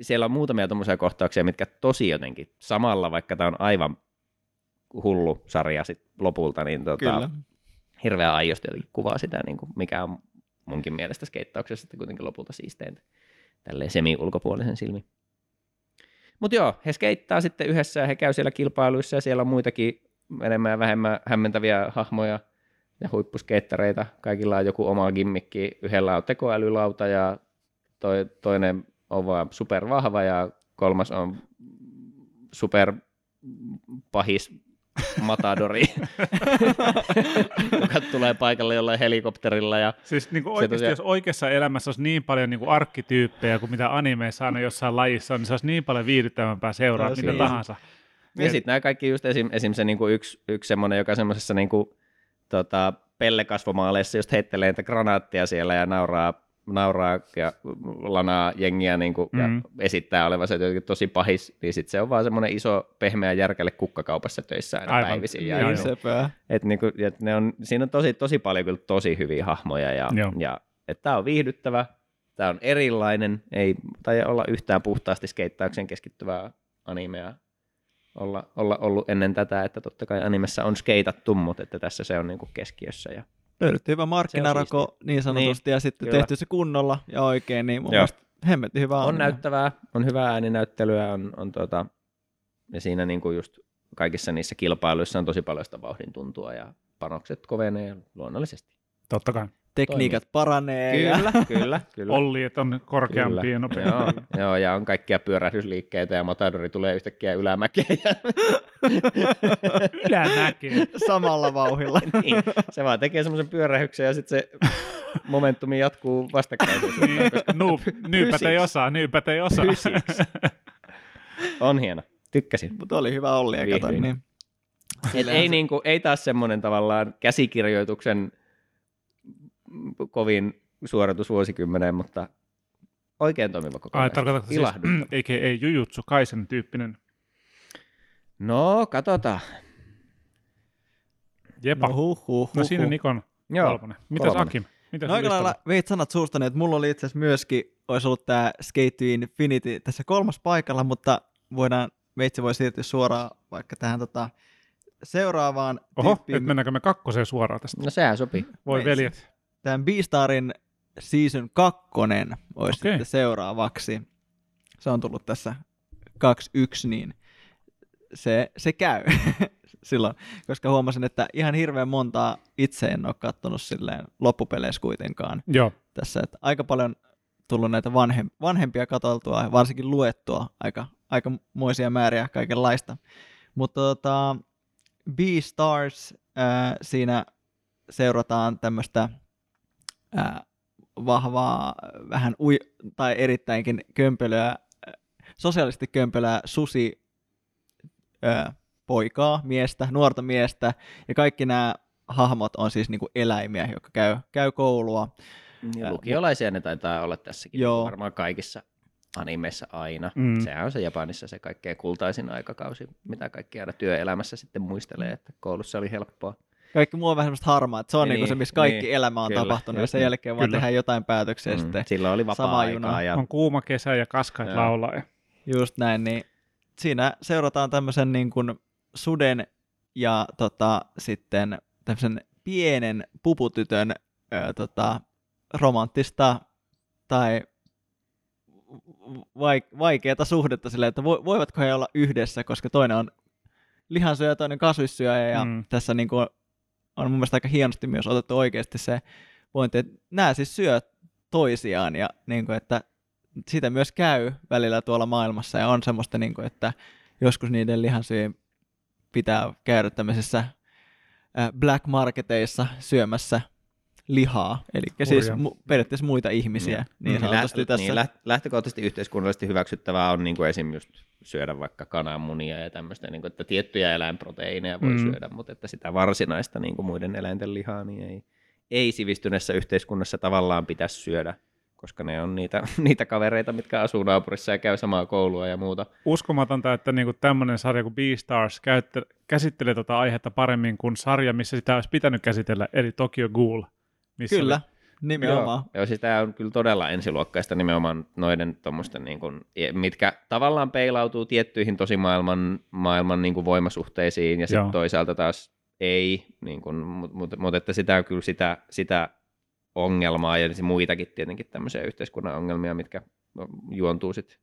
siellä on muutamia tuommoisia kohtauksia, mitkä tosi jotenkin samalla, vaikka tämä on aivan hullu sarja sit lopulta, niin tota, Kyllä. hirveän aiosti kuvaa sitä, niin kuin mikä on munkin mielestä skeittauksessa sitten kuitenkin lopulta siisteintä tälleen semi-ulkopuolisen silmi. Mutta joo, he skeittaa sitten yhdessä ja he käy siellä kilpailuissa ja siellä on muitakin enemmän ja vähemmän hämmentäviä hahmoja ja huippuskeittareita. Kaikilla on joku oma gimmikki. Yhdellä on tekoälylauta ja toi, toinen on vaan vahva ja kolmas on super pahis matadori, joka tulee paikalle jollain helikopterilla. Ja siis niin kuin oikeasti, tosiaan... jos oikeassa elämässä olisi niin paljon niin kuin arkkityyppejä kuin mitä animeissa aina jossain lajissa on, niin se olisi niin paljon viihdyttävämpää seuraa, mitä siis. tahansa. Ja, ja sitten nämä kaikki just esim, esim se niin kuin yksi, yksi semmoinen, joka semmoisessa niin kuin, tota, pellekasvomaaleissa just heittelee niitä granaattia siellä ja nauraa nauraa ja lanaa jengiä niin kuin, mm. ja esittää olevansa jotenkin tosi pahis, niin sitten se on vaan semmoinen iso pehmeä järkälle kukkakaupassa töissä aina Aivan. päivisin. Ja, niin, sepä. Et, niin kuin, et ne on, siinä on tosi, tosi paljon kyllä tosi hyviä hahmoja ja, ja että tämä on viihdyttävä, tämä on erilainen, ei tai olla yhtään puhtaasti skeittaukseen keskittyvää animea olla, olla ollut ennen tätä, että totta kai animessa on skeitattu, mutta että tässä se on niin kuin keskiössä ja Löydetty hyvä markkinarako niin sanotusti niin, ja sitten kyllä. tehty se kunnolla ja oikein, niin mun Joo. mielestä hemmetti hyvä On näyttävää, on hyvää ääninäyttelyä, on, on tuota, ja siinä niin kuin just kaikissa niissä kilpailuissa on tosi paljon sitä vauhdin tuntua ja panokset kovenee luonnollisesti. Totta kai tekniikat toimii. paranee. Kyllä, ja... kyllä, kyllä. Olli, että on korkeampia ja nopeampia. Joo, joo, ja on kaikkia pyörähdysliikkeitä ja Matadori tulee yhtäkkiä ylämäkeen. Ja... ylämäkeen? Samalla vauhilla. niin, se vaan tekee semmoisen pyörähyksen ja sitten se momentumi jatkuu vastakkain. niin, Noob, nyypät ei osaa, nyypät ei osaa. on hieno, tykkäsin. Mutta oli hyvä Olli, ja kato, niin. Et ei, niinku, ei taas semmoinen tavallaan käsikirjoituksen kovin suoritus vuosikymmeneen, mutta oikein toimiva Ai, kokonaisuus. tarkoitatko siis, eikä ei Jujutsu Kaisen tyyppinen. No, katsotaan. Jepa. No, huh, huh, No siinä huh. Nikon Joo, kolmonen. Mitäs kolmonen. Akim? Mitäs No aika lailla veit sanat suustani, että mulla oli itse asiassa myöskin, olisi ollut tämä Skate to Infinity tässä kolmas paikalla, mutta voidaan, veitsi voi siirtyä suoraan vaikka tähän tota, seuraavaan Oho, tyyppiin. nyt mennäänkö me kakkoseen suoraan tästä? No sehän sopii. Voi Veitsi. veljet. Tämän Beastarin Season 2 olisi Okei. sitten seuraavaksi. Se on tullut tässä 2-1, niin se, se käy silloin, koska huomasin, että ihan hirveän montaa itse en ole katsonut silleen loppupeleissä kuitenkaan Joo. tässä, että aika paljon tullut näitä vanhem, vanhempia katoltua ja varsinkin luettua aika, aikamoisia määriä kaikenlaista. Mutta tota, B-Stars, ää, siinä seurataan tämmöistä ää, vahvaa, vähän ui, tai erittäinkin kömpelöä, ää, sosiaalisesti kömpelöä susi ää, poikaa, miestä, nuorta miestä, ja kaikki nämä hahmot on siis niinku eläimiä, jotka käy, käy koulua. Ja Ää, lukiolaisia ne taitaa olla tässäkin. Joo. Varmaan kaikissa animeissa aina. Mm. Mm. Sehän on se Japanissa se kaikkein kultaisin aikakausi, mitä kaikki aina työelämässä sitten muistelee, että koulussa oli helppoa. Kaikki muu on vähän semmoista harmaa, että se on Niin, niinku se, missä kaikki niin, elämä on kyllä, tapahtunut, ja sen niin. jälkeen vaan Kyllä. tehdään jotain päätöksiä mm. Sitten. Silloin oli Sama juna. vapaa-aikaa ja On kuuma kesä ja kaskait laulaa. Ja... Just näin, niin siinä seurataan tämmöisen niin kuin suden ja tota, sitten tämmöisen pienen puputytön ö, tota, romanttista tai vaik- vaikeata suhdetta silleen, että vo- voivatko he olla yhdessä, koska toinen on lihansyöjä ja toinen kasvissyöjä ja mm. tässä niin kuin on mun mielestä aika hienosti myös otettu oikeasti se pointti, että nämä siis syö toisiaan ja niin kuin, että sitä myös käy välillä tuolla maailmassa ja on semmoista, niin kuin, että joskus niiden lihansyöjien pitää käydä tämmöisissä black marketeissa syömässä lihaa, eli siis Hurjaa. mu- periaatteessa muita ihmisiä, niin Mm. sanotusti Lä- tässä. Niin, läht- lähtökohtaisesti yhteiskunnallisesti hyväksyttävää on niin kuin esim. just syödä vaikka kananmunia ja tämmöistä, niin kuin, että tiettyjä eläinproteiineja voi Mm. mm. syödä, mutta että sitä varsinaista niin kuin muiden eläinten lihaa niin ei, ei sivistyneessä yhteiskunnassa tavallaan pitäisi syödä, koska ne on niitä, niitä kavereita, mitkä asuu naapurissa ja käy samaa koulua ja muuta. Uskomatonta, että niinku tämmöinen sarja kuin Beastars käyttä, käsittelee tota aihetta paremmin kuin sarja, missä sitä olisi pitänyt käsitellä, eli Tokyo Ghoul. Missä Kyllä, Oli, nimenomaan. Joo, joo siis tämä on kyllä todella ensiluokkaista nimenomaan noiden tuommoisten, niin kuin, mitkä tavallaan peilautuu tiettyihin tosi maailman, maailman niin kuin voimasuhteisiin ja sitten toisaalta taas ei, niin kuin, mutta mut, mut, että sitä on kyllä sitä, sitä ongelmaa ja muitakin tietenkin tämmöisiä yhteiskunnan ongelmia, mitkä juontuu sitten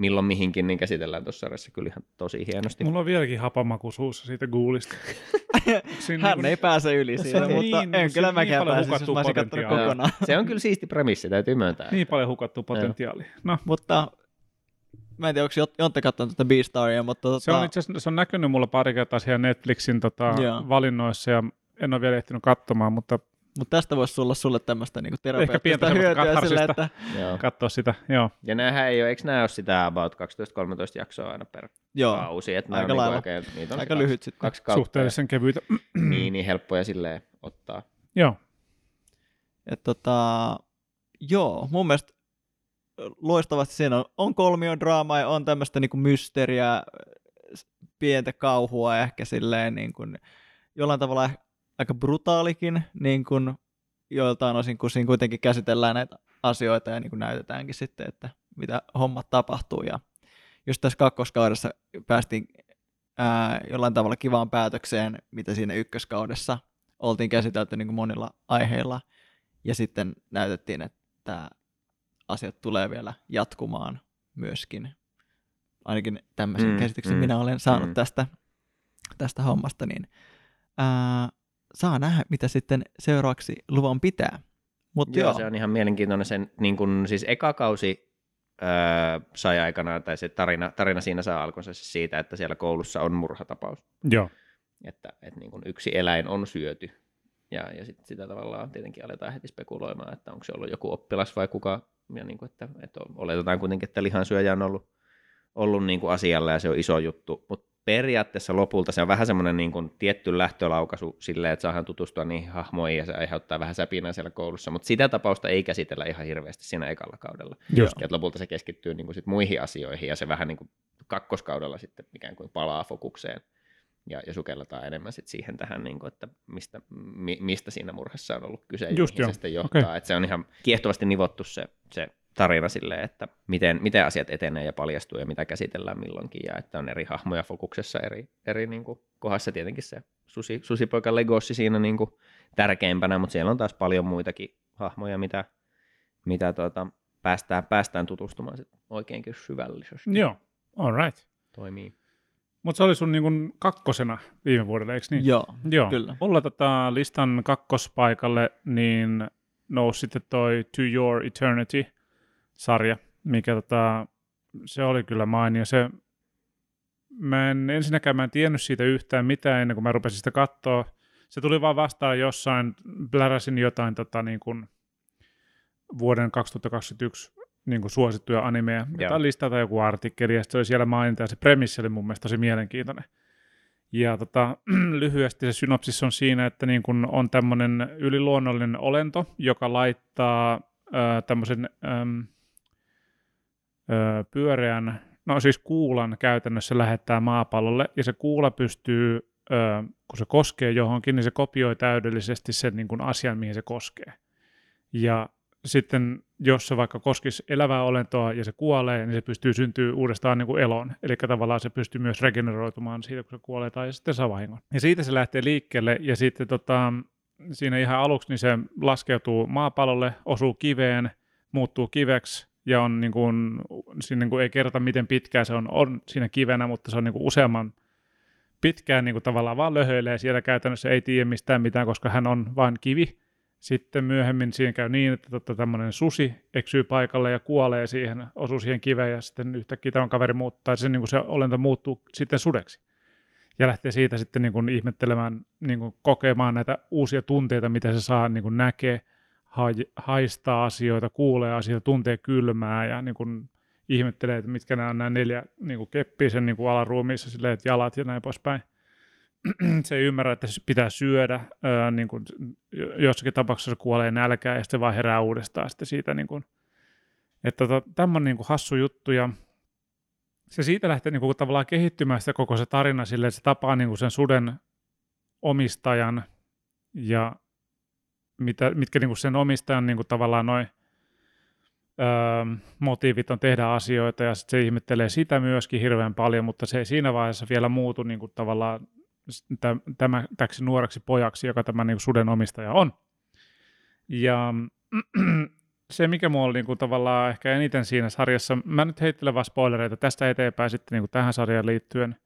milloin mihinkin, niin käsitellään tuossa sarjassa kyllä ihan tosi hienosti. Mulla on vieläkin hapamaku suussa siitä Ghoulista. Siinä Hän niinku- ei pääse yli siitä, on mutta niin, en niin, kyllä niin mäkään paljon pääsisi, jos mä olisin kokonaan. Se on kyllä siisti premissi, täytyy myöntää. Niin paljon hukattua potentiaalia. No, Mutta mä en tiedä, onko Jontte katsonut tätä Beastaria, mutta tota, se on itse asiassa se on näkynyt mulla pari kertaa siellä Netflixin tota, Joo. valinnoissa ja en ole vielä ehtinyt katsomaan, mutta mutta tästä voisi tulla sulle tämmöistä niinku pientä terapeuttista hyötyä sillä, katarsista. että Joo. katsoa sitä. Joo. Ja näähän ei ole, eikö nämä ole sitä about 12-13 jaksoa aina per joo, kausi? Että aika on lailla. Niinku oikein, niitä on aika se lyhyt kaksi, sitten. kaksi kautta. Suhteellisen kevyitä. Niin, niin helppoja silleen ottaa. Joo. Et tota, joo, mun mielestä loistavasti siinä on, on kolmion draamaa ja on tämmöistä niinku mysteriä, pientä kauhua ehkä silleen niin kuin, jollain tavalla aika brutaalikin niin kuin, joiltain osin, kun siinä kuitenkin käsitellään näitä asioita ja niin kuin näytetäänkin sitten, että mitä hommat tapahtuu. Ja just tässä kakkoskaudessa päästiin ää, jollain tavalla kivaan päätökseen, mitä siinä ykköskaudessa oltiin käsitelty niin kuin monilla aiheilla. Ja sitten näytettiin, että asiat tulee vielä jatkumaan myöskin. Ainakin tämmöisen Mm, käsityksen mm, minä olen saanut mm. tästä, tästä hommasta, niin ää, saa nähdä, mitä sitten seuraavaksi luvan pitää. Mutta Joo, joo, se on ihan mielenkiintoinen. Sen, niin kun, siis eka kausi öö, sai aikanaan, tai se tarina, tarina siinä saa alkunsa siis siitä, että siellä koulussa on murhatapaus. Joo. Että, että niin kun yksi eläin on syöty. Ja, ja sit sitä tavallaan tietenkin aletaan heti spekuloimaan, että onko se ollut joku oppilas vai kuka. Ja niin kuin, että, että oletetaan kuitenkin, että lihansyöjä on ollut, ollut niin kuin asialla ja se on iso juttu. Mutta periaatteessa lopulta se on vähän semmoinen niin kuin tietty lähtölaukaisu silleen, että saadaan tutustua niihin hahmoihin ja se aiheuttaa vähän säpinää siellä koulussa, mutta sitä tapausta ei käsitellä ihan hirveästi siinä ekalla kaudella. Just. Ja lopulta se keskittyy niin kuin sit muihin asioihin ja se vähän niin kuin kakkoskaudella sitten ikään kuin palaa fokukseen ja, ja sukelletaan enemmän sit siihen tähän, niin kuin, että mistä, mi, mistä siinä murhassa on ollut kyse ja Just mihin joo. se sitten johtaa. Okei. Että se on ihan kiehtovasti nivottu se, se tarina silleen, että miten, miten asiat etenee ja paljastuu ja mitä käsitellään milloinkin ja että on eri hahmoja fokuksessa eri, eri niin kuin, kohdassa tietenkin se susi, susipoika Legossi siinä niin kuin, tärkeimpänä, mutta siellä on taas paljon muitakin hahmoja, mitä, mitä tuota, päästään, päästään tutustumaan sit oikeinkin syvällisesti. Joo, all right. Toimii. Mutta se oli sun niin kuin kakkosena viime vuodelle, eikö niin? Joo, Joo. kyllä. Mulla tota listan kakkospaikalle niin nousi sitten toi To Your Eternity-sarja, mikä tota, se oli kyllä mainio. Se, mä en ensinnäkään mä en tiennyt siitä yhtään mitään ennen kuin mä rupesin sitä katsoa. Se tuli vaan vastaan jossain, pläräsin jotain tota, niin kuin vuoden 2021 niin kuin suosittuja animeja, jotain listaa tai joku artikkeli, ja sitten se oli siellä mainita, ja se premissi oli mun mielestä tosi mielenkiintoinen. Ja tota, lyhyesti se synopsis on siinä, että niin kun on tämmöinen yliluonnollinen olento, joka laittaa ö, tämmöisen äm, pyöreän, no siis kuulan käytännössä lähettää maapallolle, ja se kuula pystyy, kun se koskee johonkin, niin se kopioi täydellisesti sen niin kun asian, mihin se koskee. Ja sitten jos se vaikka koskisi elävää olentoa ja se kuolee, niin se pystyy syntyä uudestaan niin kuin eloon. Eli tavallaan se pystyy myös regeneroitumaan siitä, kun se kuolee tai sitten saa vahingon. Ja siitä se lähtee liikkeelle ja sitten tota, siinä ihan aluksi niin se laskeutuu maapallolle, osuu kiveen, muuttuu kiveksi ja on niin kuin, siinä niin kuin ei kerrota miten pitkään se on, on siinä kivenä, mutta se on niin kuin useamman pitkään niin kuin tavallaan vaan löhöilee siellä käytännössä ei tiedä mistään mitään, koska hän on vain kivi. Sitten myöhemmin siinä käy niin, että totta, tämmöinen susi eksyy paikalle ja kuolee siihen, osuu siihen kiveen ja sitten yhtäkkiä tämä kaveri muuttaa, se, niin kuin se olento muuttuu sitten sudeksi. Ja lähtee siitä sitten niin kuin ihmettelemään, niin kuin kokemaan näitä uusia tunteita, mitä se saa niin kuin näkee, haistaa asioita, kuulee asioita, tuntee kylmää ja niin kuin ihmettelee, että mitkä nämä on nämä neljä niin kuin keppiä sen niin kuin alaruumiissa, silleen, että jalat ja näin poispäin. Se ei ymmärrä, että se pitää syödä, ää, niin kuin, jossakin tapauksessa se kuolee nälkään ja sitten vaan herää uudestaan sitten siitä, niin kuin, että tota, tämmöinen niin kuin hassu juttu ja se siitä lähtee niin kuin, tavallaan kehittymään sitä koko se tarina silleen, että se tapaa niin kuin sen suden omistajan ja mitä, mitkä niin kuin sen omistajan niin kuin, tavallaan noin öö, motiivit on tehdä asioita ja sitten se ihmettelee sitä myöskin hirveän paljon, mutta se ei siinä vaiheessa vielä muutu niin kuin, tavallaan tämä, täksi nuoreksi pojaksi, joka tämä niin suden omistaja on. Ja se, mikä mulla oli niin kuin, tavallaan ehkä eniten siinä sarjassa, mä nyt heittelen vaan spoilereita tästä eteenpäin sitten niin kuin tähän sarjaan liittyen,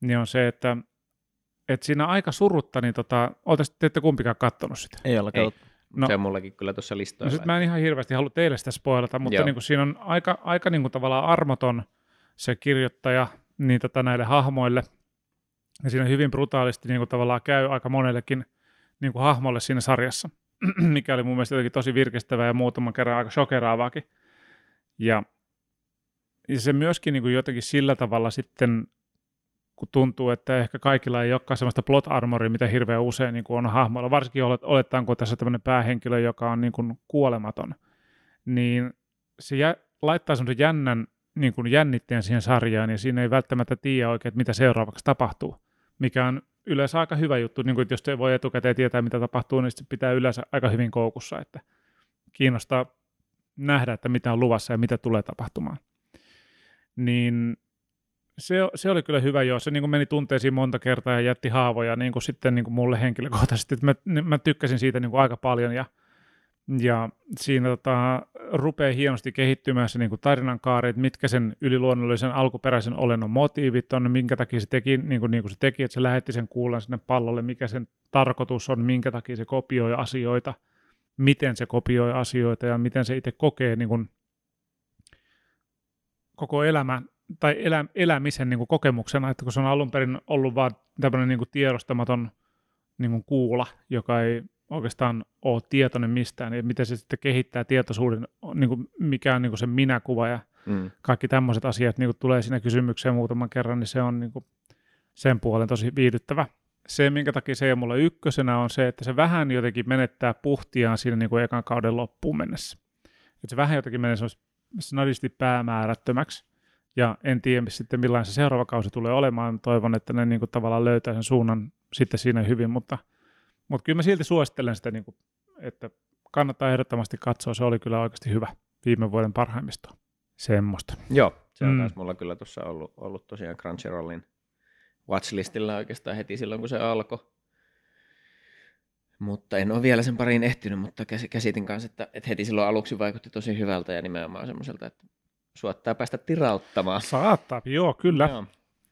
niin on se, että, että siinä aika surutta, niin tota, oltaisiin, te ette kumpikaan kattonut sitä. Ei ole katsottu. No, No. se on mullakin kyllä tuossa No listoilla. sit mä en ihan hirveästi halua teille sitä spoilata, mutta Joo. niin kuin siinä on aika, aika niin kuin tavallaan armoton se kirjoittaja niin tota näille hahmoille. Ja siinä hyvin brutaalisti niin kuin tavallaan käy aika monellekin niin kuin hahmolle siinä sarjassa, mikä oli mun mielestä jotenkin tosi virkistävää ja muutaman kerran aika shokeraavaakin. Ja, ja se myöskin niin kuin jotenkin sillä tavalla sitten, kun tuntuu, että ehkä kaikilla ei olekaan sellaista plot armoria, mitä hirveän usein niin kuin on hahmoilla, varsinkin olet, olettaen, kun tässä on tämmöinen päähenkilö, joka on niin kuin kuolematon, niin se jä, laittaa semmoisen jännän niin kuin jännitteen siihen sarjaan, ja siinä ei välttämättä tiedä oikein, mitä seuraavaksi tapahtuu, mikä on yleensä aika hyvä juttu, niin kuin, että jos te voi etukäteen tietää, mitä tapahtuu, niin sitten pitää yleensä aika hyvin koukussa, että kiinnostaa nähdä, että mitä on luvassa ja mitä tulee tapahtumaan. Niin se, se oli kyllä hyvä, joo. Se niin kuin meni tunteisiin monta kertaa ja jätti haavoja niin kuin sitten niin kuin mulle henkilökohtaisesti. Mä, mä tykkäsin siitä niin kuin aika paljon ja, ja siinä tota, rupeaa hienosti kehittymään se niin kuin tarinan kaari, että mitkä sen yliluonnollisen alkuperäisen olennon motiivit on, minkä takia se teki niin kuin, niin kuin se teki, että se lähetti sen kuulan sinne pallolle, mikä sen tarkoitus on, minkä takia se kopioi asioita, miten se kopioi asioita ja miten se itse kokee niin kuin, koko elämän tai elä, elämisen niin kuin kokemuksena, että kun se on alun perin ollut vaan tämmöinen niin kuin tiedostamaton niin kuin kuula, joka ei oikeastaan ole tietoinen mistään, niin miten se sitten kehittää tietoisuuden, niin kuin mikä on niin kuin se minäkuva ja Mm. kaikki tämmöiset asiat niin kuin tulee siinä kysymykseen muutaman kerran, niin se on niin kuin sen puolen tosi viihdyttävä. Se, minkä takia se ei ole mulla ykkösenä, on se, että se vähän jotenkin menettää puhtiaan siinä niin kuin ekan kauden loppuun mennessä. Että se vähän jotenkin menee snadisti päämäärättömäksi. Ja en tiedä sitten millainen se seuraava kausi tulee olemaan. Toivon, että ne niin kuin tavallaan löytää sen suunnan sitten siinä hyvin, mutta, mutta kyllä mä silti suosittelen sitä, niin kuin, että kannattaa ehdottomasti katsoa. Se oli kyllä oikeasti hyvä viime vuoden parhaimmistoa. Semmoista. Joo, se on Mm. myös mulla kyllä tuossa ollut, ollut tosiaan Crunchyrollin watchlistilla oikeastaan heti silloin, kun se alkoi. Mutta en ole vielä sen pariin ehtinyt, mutta käs- käsitin kanssa, että, että heti silloin aluksi vaikutti tosi hyvältä ja nimenomaan semmoiselta, että suottaa päästä tirauttamaan. Saattaa, joo, kyllä. Joo.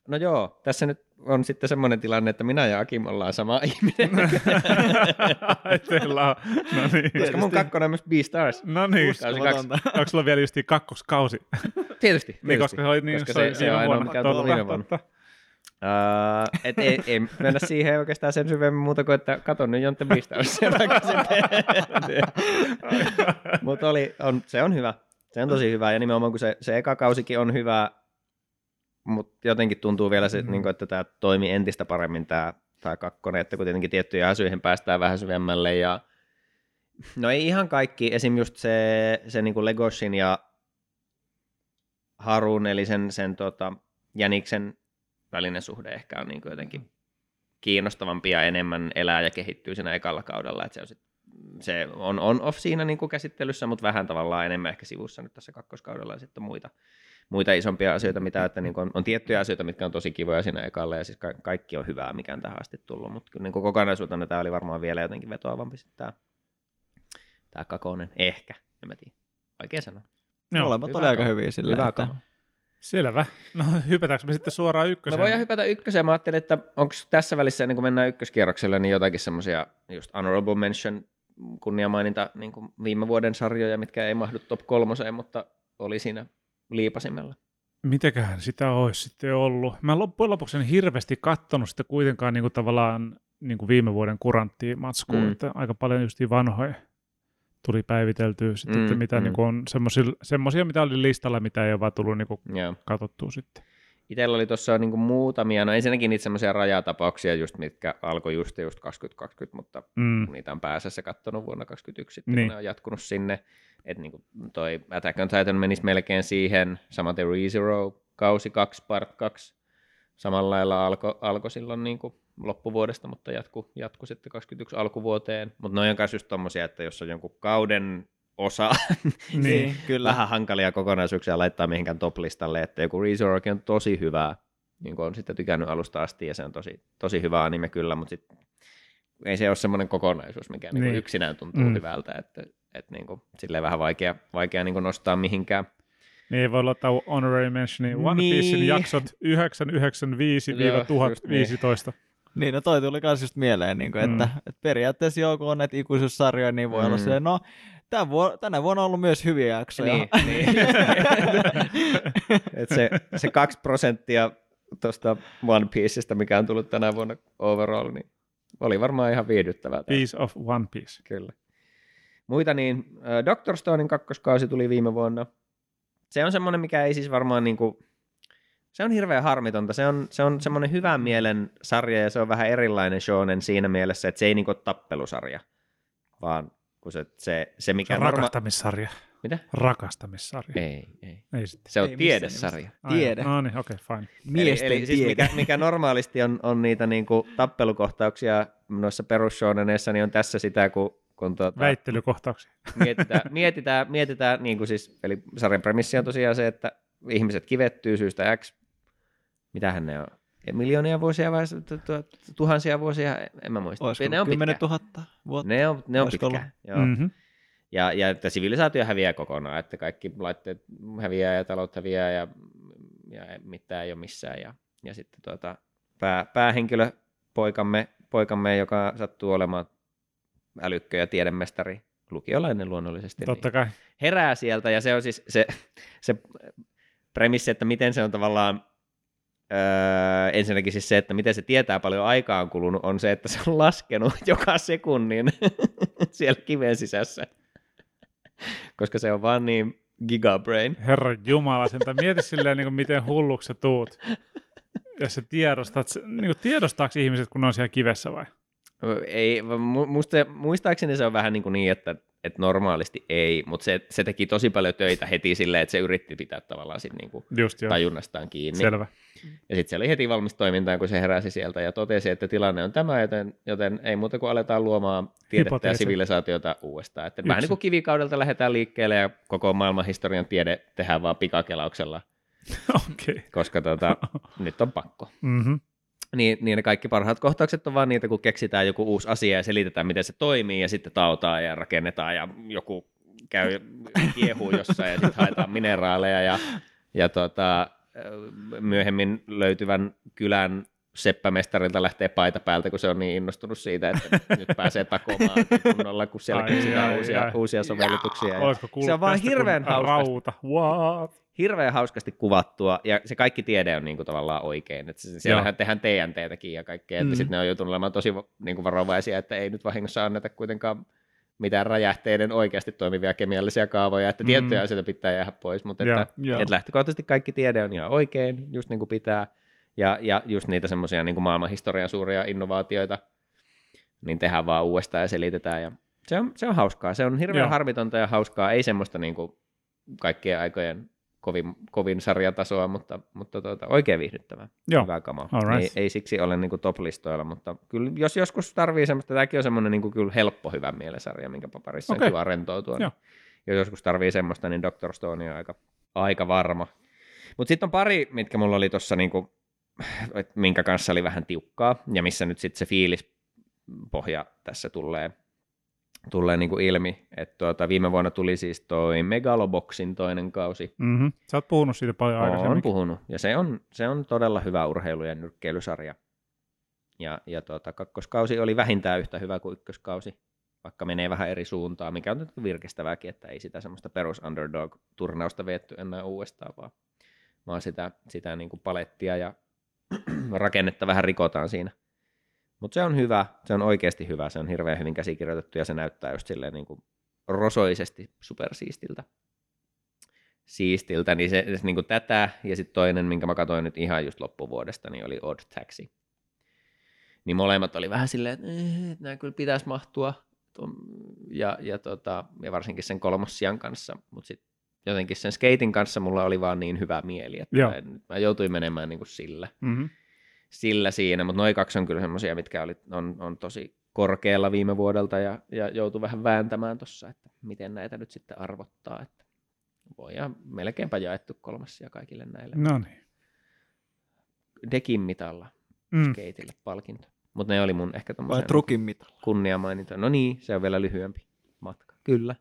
No joo, tässä nyt on sitten semmoinen tilanne, että minä ja Akim ollaan sama ihminen, Ai, Teillä on. No niin. koska mun kakkonen on myös B-Stars. No niin. Onko sulla vielä justiin kakkoskausi? Tietysti, tietysti. Niin, koska se oli niin, koska se, se, se on ainoa, mikä on tullut viime vuonna. totta. Uh, et ei, ei mennä siihen oikeastaan sen syvemmin muuta kuin, että katon nyt vaikka sitten. Mutta oli, on, se on hyvä. Se on tosi hyvä ja nimenomaan kun se, se eka kausikin on hyvä, mutta jotenkin tuntuu vielä se, mm. niin kuin, että tämä toimi entistä paremmin tämä, tämä kakkonen, että kuitenkin tiettyihin asioihin päästään vähän syvemmälle ja no ei ihan kaikki, esim. just se, se niin kuin Legoshin ja Harun, eli sen, sen tota, Jäniksen välinen suhde ehkä on niin kuin jotenkin kiinnostavampi ja enemmän elää ja kehittyy siinä ekalla kaudella. Että se on, sit, se on on-off siinä niin kuin käsittelyssä, mutta vähän tavallaan enemmän ehkä sivussa nyt tässä kakkoskaudella ja sitten muita, muita isompia asioita, mitä että niin kuin on, on, tiettyjä asioita, mitkä on tosi kivoja siinä ekalla ja siis ka- kaikki on hyvää, mikä on tähän asti tullut, mutta kyllä niin kuin kokonaisuutena tämä oli varmaan vielä jotenkin vetoavampi sitten tämä, tämä kakonen, ehkä, en mä tiedä, vaikea sanoa. Joo, Molemmat hyvä oli aika hyviä sillä. Hyvä että-. Selvä. No hypätäänkö me sitten suoraan Me ykköseen? voidaan hypätä ykköseen. Mä ajattelin, että onko tässä välissä, ennen kuin mennään ykköskierrokselle, niin jotakin semmoisia just honorable mention kunniamaininta niin kuin viime vuoden sarjoja, mitkä ei mahdu top kolmoseen, mutta oli siinä liipasimella. Mitäköhän sitä olisi sitten ollut? Mä loppujen lopuksi en hirveästi kattonut sitä kuitenkaan niin kuin tavallaan niin kuin viime vuoden kuranttiin matskuun, Mm. että aika paljon just vanhoja tuli päiviteltyä sitten, Mm, että mitä mm. niin kuin on semmoisia, mitä oli listalla, mitä ei ole vaan tullut niin kuin Joo. katsottua sitten. Itsellä oli tuossa niin muutamia, no ensinnäkin niitä semmoisia rajatapauksia, just, mitkä alkoi just, just 2020, mutta Mm. niitä on pääsessä kattonut vuonna 2021, sitten Niin. ne on jatkunut sinne. Että niin toi Attack on Titan menisi melkein siihen, samaten ReZero, kausi 2, part 2, samalla lailla alkoi alko silloin niin kuin loppuvuodesta, mutta jatku, jatku sitten 21 alkuvuoteen. Mutta noin on myös just tommosia, että jos on jonkun kauden osa, Niin. kyllä. vähän hankalia kokonaisuuksia laittaa mihinkään top-listalle, että joku ReZorokin on tosi hyvä, niin kuin on sitten tykännyt alusta asti, ja se on tosi, tosi hyvä anime kyllä, mutta sit, ei se ole semmoinen kokonaisuus, mikä niin. Niin. Niin yksinään tuntuu Mm. hyvältä, että, että niin kuin, silleen vähän vaikea, vaikea niin kuin nostaa mihinkään. Niin voi laittaa honorary mentionia One Piecein Niin. jaksot 995-1015. Niin, no toi tuli kans just mieleen, niin kuin, että, Mm. että periaatteessa joku on näitä ikuisuussarjoja, niin voi mm. olla silleen, no, vuo- tänä vuonna on ollut myös hyviä jaksoja. Niin, niin. Et se, se kaksi prosenttia tuosta One Pieceista, mikä on tullut tänä vuonna overall, niin oli varmaan ihan viihdyttävää. Piece of One Piece. Kyllä. Muita niin, äh, Doctor Stonein kakkoskausi tuli viime vuonna. Se on semmoinen, mikä ei siis varmaan niinku, se on hirveän harmitonta. Se on, se on semmoinen hyvän mielen sarja ja se on vähän erilainen shonen siinä mielessä, että se ei niinku ole tappelusarja, vaan kun se, se, se Se mikä on norma- rakastamissarja. Mitä? Rakastamissarja. Ei, ei. Ei sitten. Se on Ei tiedesarja. Tiede. No niin, okei, okay, fine. Miesten eli, eli siis tiede. mikä, mikä normaalisti on, on niitä niinku tappelukohtauksia noissa perusshoneneissa, niin on tässä sitä, kun, kun tuota, Väittelykohtauksia. mietitään, mietitään, mietitään niin kuin siis, eli sarjan premissi on tosiaan se, että ihmiset kivettyy syystä X, mitähän ne on, miljoonia vuosia vai tu- tu- tuhansia vuosia, en mä muista. Olisiko ne on 10 pitkään. 000 vuotta? Ne on, ne on Olisiko pitkään. Joo. Mm-hmm. Ja, ja että sivilisaatio häviää kokonaan, että kaikki laitteet häviää ja talot häviää ja, ja mitään ei ole missään. Ja, ja sitten tuota, pää, päähenkilö, poikamme, poikamme, joka sattuu olemaan älykkö ja tiedemestari, lukiolainen luonnollisesti, Totta niin kai. herää sieltä. Ja se on siis se, se premissi, että miten se on tavallaan Öö, ensinnäkin siis se, että miten se tietää paljon aikaa on kulunut, on se, että se on laskenut joka sekunnin siellä kiven sisässä. Koska se on vaan niin gigabrain. Herra Jumala, sentä mieti silleen, niin kuin miten hulluksi sä tuut. ja sä tiedostat, niin kuin tiedostaako ihmiset, kun ne on siellä kivessä vai? Ei, mu- musta, muistaakseni se on vähän niin, kuin niin että, että normaalisti ei, mutta se, se teki tosi paljon töitä heti silleen, että se yritti pitää tavallaan sit niin kuin Just joo, tajunnastaan kiinni. selvä. Ja sitten se oli heti valmis toimintaan, kun se heräsi sieltä ja totesi, että tilanne on tämä, joten, joten ei muuta kuin aletaan luomaan tiedettä ja Hypoteesi. sivilisaatiota uudestaan. Että vähän niin kuin kivikaudelta lähdetään liikkeelle ja koko maailman historian tiede tehdään vaan pikakelauksella. Okay. koska tota, nyt on pakko. Mm-hmm. Niin, niin ne kaikki parhaat kohtaukset on vaan niitä, kun keksitään joku uusi asia ja selitetään, miten se toimii, ja sitten tautaa ja rakennetaan, ja joku käy kiehuu jossain, ja sitten haetaan mineraaleja, ja, ja tota, myöhemmin löytyvän kylän seppämestarilta lähtee paita päältä, kun se on niin innostunut siitä, että nyt pääsee takomaan kunnolla, kun siellä Ai, keksitään ai, uusia, ai. uusia sovellutuksia. Ja se on vaan hirveän kun hauskasti rauta. What? Hirveän hauskasti kuvattua, ja se kaikki tiede on niin kuin tavallaan oikein. Että siellähän tehdään TNTtäkin ja kaikkea, että Mm. sitten ne on joutunut olemaan tosi niin kuin varovaisia, että ei nyt vahingossa anneta kuitenkaan mitään räjähteiden oikeasti toimivia kemiallisia kaavoja, että Mm. tiettyjä asioita pitää jäädä pois, mutta Joo, että, joo. että lähtökohtaisesti kaikki tiede on ihan oikein, just niin kuin pitää, ja, ja just niitä semmoisia niin maailmanhistorian suuria innovaatioita, niin tehdään vaan uudestaan ja selitetään, ja se on, se on hauskaa, se on hirveän Joo. harmitonta ja hauskaa, ei semmoista niin kuin kaikkien aikojen kovin, kovin sarjatasoa, mutta, mutta tuota, oikein viihdyttävää. Joo. Kamaa. Alright. Ei, ei, siksi ole niin top-listoilla, mutta kyllä jos joskus tarvii semmoista, tämäkin on semmoinen niin kyllä helppo hyvä mielesarja, minkä paparissa Okei. on kiva rentoutua. Joo. Niin jos joskus tarvii semmoista, niin Dr. Stone on aika, aika varma. Mutta sitten on pari, mitkä mulla oli tuossa, niin minkä kanssa oli vähän tiukkaa, ja missä nyt sitten se fiilispohja tässä tulee, tulee niin kuin ilmi. että tuota, viime vuonna tuli siis toi Megaloboxin toinen kausi, Mm-hmm. Sä oot puhunut siitä paljon olen aikaisemmin. puhunut, ja se on, se on todella hyvä urheilu- ja nyrkkeilysarja. Ja, ja tuota, kakkoskausi oli vähintään yhtä hyvä kuin ykköskausi, vaikka menee vähän eri suuntaan, mikä on nyt virkestävääkin, että ei sitä semmoista perus underdog-turnausta vietty enää uudestaan, vaan, vaan sitä, sitä niin kuin palettia ja rakennetta vähän rikotaan siinä. Mutta se on hyvä, se on oikeasti hyvä, se on hirveän hyvin käsikirjoitettu ja se näyttää just silleen niin kuin rosoisesti supersiistiltä siistiltä, niin se, se niin kuin tätä, ja sitten toinen, minkä mä katsoin nyt ihan just loppuvuodesta, niin oli Odd Taxi. Niin molemmat oli vähän silleen, että eh, nämä kyllä pitäisi mahtua, ja, ja, tota, ja varsinkin sen kolmossian kanssa, mutta sitten jotenkin sen skating kanssa mulla oli vaan niin hyvä mieli, että Joo. mä joutuin menemään niin kuin sillä, Mm-hmm. Sillä siinä, mutta noin kaksi on kyllä semmoisia, mitkä oli, on, on tosi korkealla viime vuodelta ja, ja joutui vähän vääntämään tuossa, että miten näitä nyt sitten arvottaa, että voidaan melkeinpä jaettu kolmassia kaikille näille. No niin. Dekin mitalla Mm. skeitille palkinto. Mutta ne oli mun ehkä Vai tommosia trukin mitalla? kunniamaininta. No niin, se on vielä lyhyempi matka. Kyllä.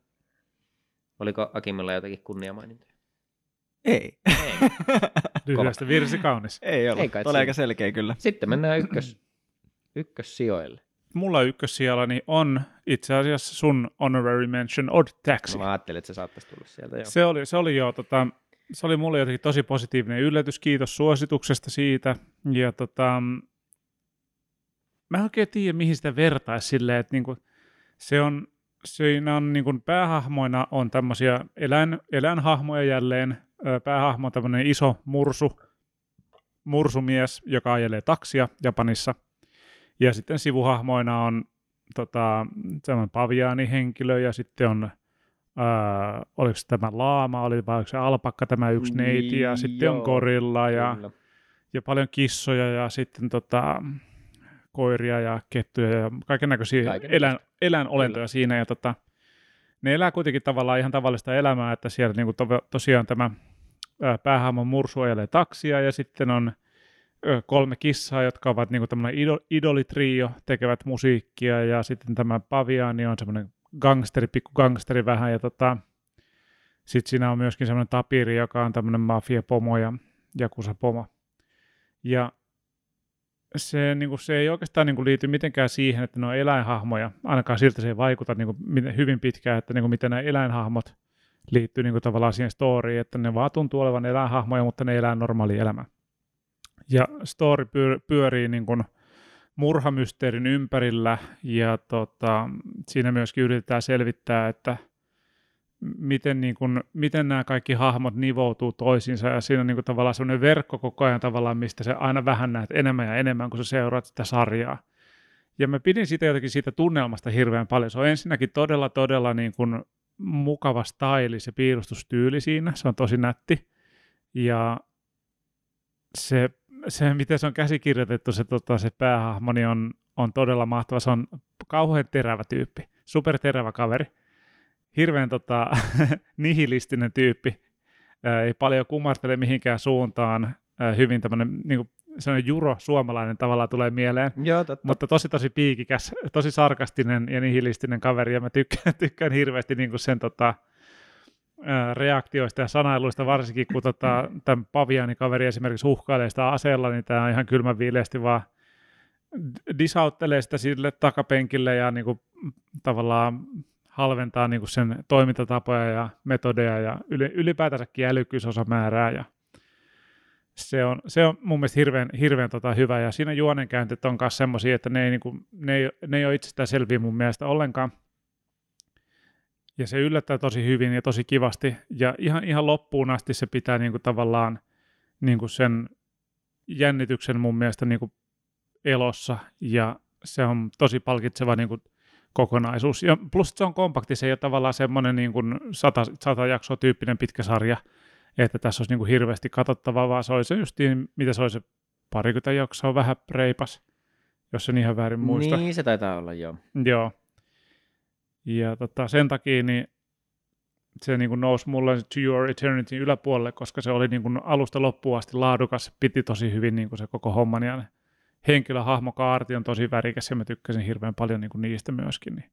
Oliko Akimilla jotakin kunniamainintoja? Ei. Ei. Lyhyestä virsi kaunis. Ei ole. Ei kai Oli siinä. aika selkeä kyllä. Sitten mennään ykkös, ykkössijoille. Mulla ykkössijallani on itse asiassa sun honorary mention Odd Taxi. No, mä ajattelin, että se saattaisi tulla sieltä jo. Se oli, se oli jo, tota, se oli mulle jotenkin tosi positiivinen yllätys. Kiitos suosituksesta siitä. Ja tota, mä en oikein tiedä, mihin sitä vertaisi silleen, että niinku, se on, siinä on niinku, päähahmoina on tämmöisiä eläin, eläinhahmoja jälleen. Päähahmo on tämmöinen iso mursu, mursumies, joka ajelee taksia Japanissa. Ja sitten sivuhahmoina on tota, semmoinen paviaanihenkilö ja sitten on Öö, oliko tämä laama, oli vai oliko se alpakka tämä yksi neiti, ja sitten on Joo, gorilla ja, Kyllä. ja paljon kissoja ja sitten tota, koiria ja kettuja ja kaiken näköisiä eläin, eläinolentoja siinä. Ja tota, ne elää kuitenkin tavallaan ihan tavallista elämää, että siellä niinku to, tosiaan tämä ää, päähahmon mursu ajelee taksia ja sitten on kolme kissaa, jotka ovat niinku tämmöinen ido, idolitrio, tekevät musiikkia ja sitten tämä paviaani on semmoinen gangsteri, pikku gangsteri vähän ja tota, sitten siinä on myöskin semmoinen tapiri, joka on tämmöinen mafia-pomo ja jakusa-pomo. Ja se, niin kuin, se ei oikeastaan niin kuin, liity mitenkään siihen, että ne on eläinhahmoja. Ainakaan siltä se ei vaikuta niin kuin, hyvin pitkään, että niin kuin, miten nämä eläinhahmot liittyy niin kuin, tavallaan siihen storyin, että ne vaan tuntuu olevan eläinhahmoja, mutta ne elää normaali elämää. Ja story pyör, pyörii niin kuin, murhamysteerin ympärillä ja tota, siinä myöskin yritetään selvittää, että miten, niin kuin, miten nämä kaikki hahmot nivoutuu toisiinsa ja siinä on niin kuin, tavallaan sellainen verkko koko ajan tavallaan, mistä se aina vähän näet enemmän ja enemmän, kun sä seuraat sitä sarjaa. Ja mä pidin siitä jotenkin siitä tunnelmasta hirveän paljon. Se on ensinnäkin todella, todella niin kuin mukava style, se piirustustyyli siinä, se on tosi nätti. Ja se, se miten se on käsikirjoitettu, se, tota, se päähahmo, niin on, on todella mahtava. Se on kauhean terävä tyyppi, superterävä kaveri. Hirveän tota, nihilistinen tyyppi. Ei paljon kumartele mihinkään suuntaan. Hyvin tämmöinen niin sellainen juro suomalainen tavallaan tulee mieleen. Joo, totta. Mutta tosi tosi piikikäs, tosi sarkastinen ja nihilistinen kaveri, ja mä tykkään, tykkään hirveästi niin kuin sen tota, reaktioista ja sanailuista, varsinkin kun tota, tämän Paviani-kaveri esimerkiksi uhkailee sitä aseella, niin tämä on ihan kylmän viileästi vaan disauttelee sitä sille takapenkille ja niin kuin, tavallaan halventaa niin kuin sen toimintatapoja ja metodeja ja ylipäätänsäkin älykkyysosamäärää ja se on, se on mun mielestä hirveän, hirveän tota hyvä, ja siinä juonenkäyntit on myös semmoisia, että ne ei, niin kuin, ne, ei, ne ei ole itsestään selviä mun mielestä ollenkaan. Ja se yllättää tosi hyvin ja tosi kivasti, ja ihan, ihan loppuun asti se pitää niin kuin, tavallaan niin kuin sen jännityksen mun mielestä niin kuin, elossa, ja se on tosi palkitseva niin kuin, kokonaisuus. Ja plus se on kompakti, se ei ole tavallaan semmoinen niin kuin sata, sata jaksoa tyyppinen pitkä sarja, että tässä olisi niin kuin hirveästi katsottavaa, vaan se olisi just niin, mitä se olisi parikymmentä jaksoa vähän reipas, jos sen ihan väärin muista. Niin, se taitaa olla, joo. Joo. Ja tota, sen takia niin se niin kuin nousi mulle To Your Eternity yläpuolelle, koska se oli niin kuin alusta loppuun asti laadukas, piti tosi hyvin niin kuin se koko homman ja henkilöhahmokaarti on tosi värikäs ja mä tykkäsin hirveän paljon niin kuin niistä myöskin. Niin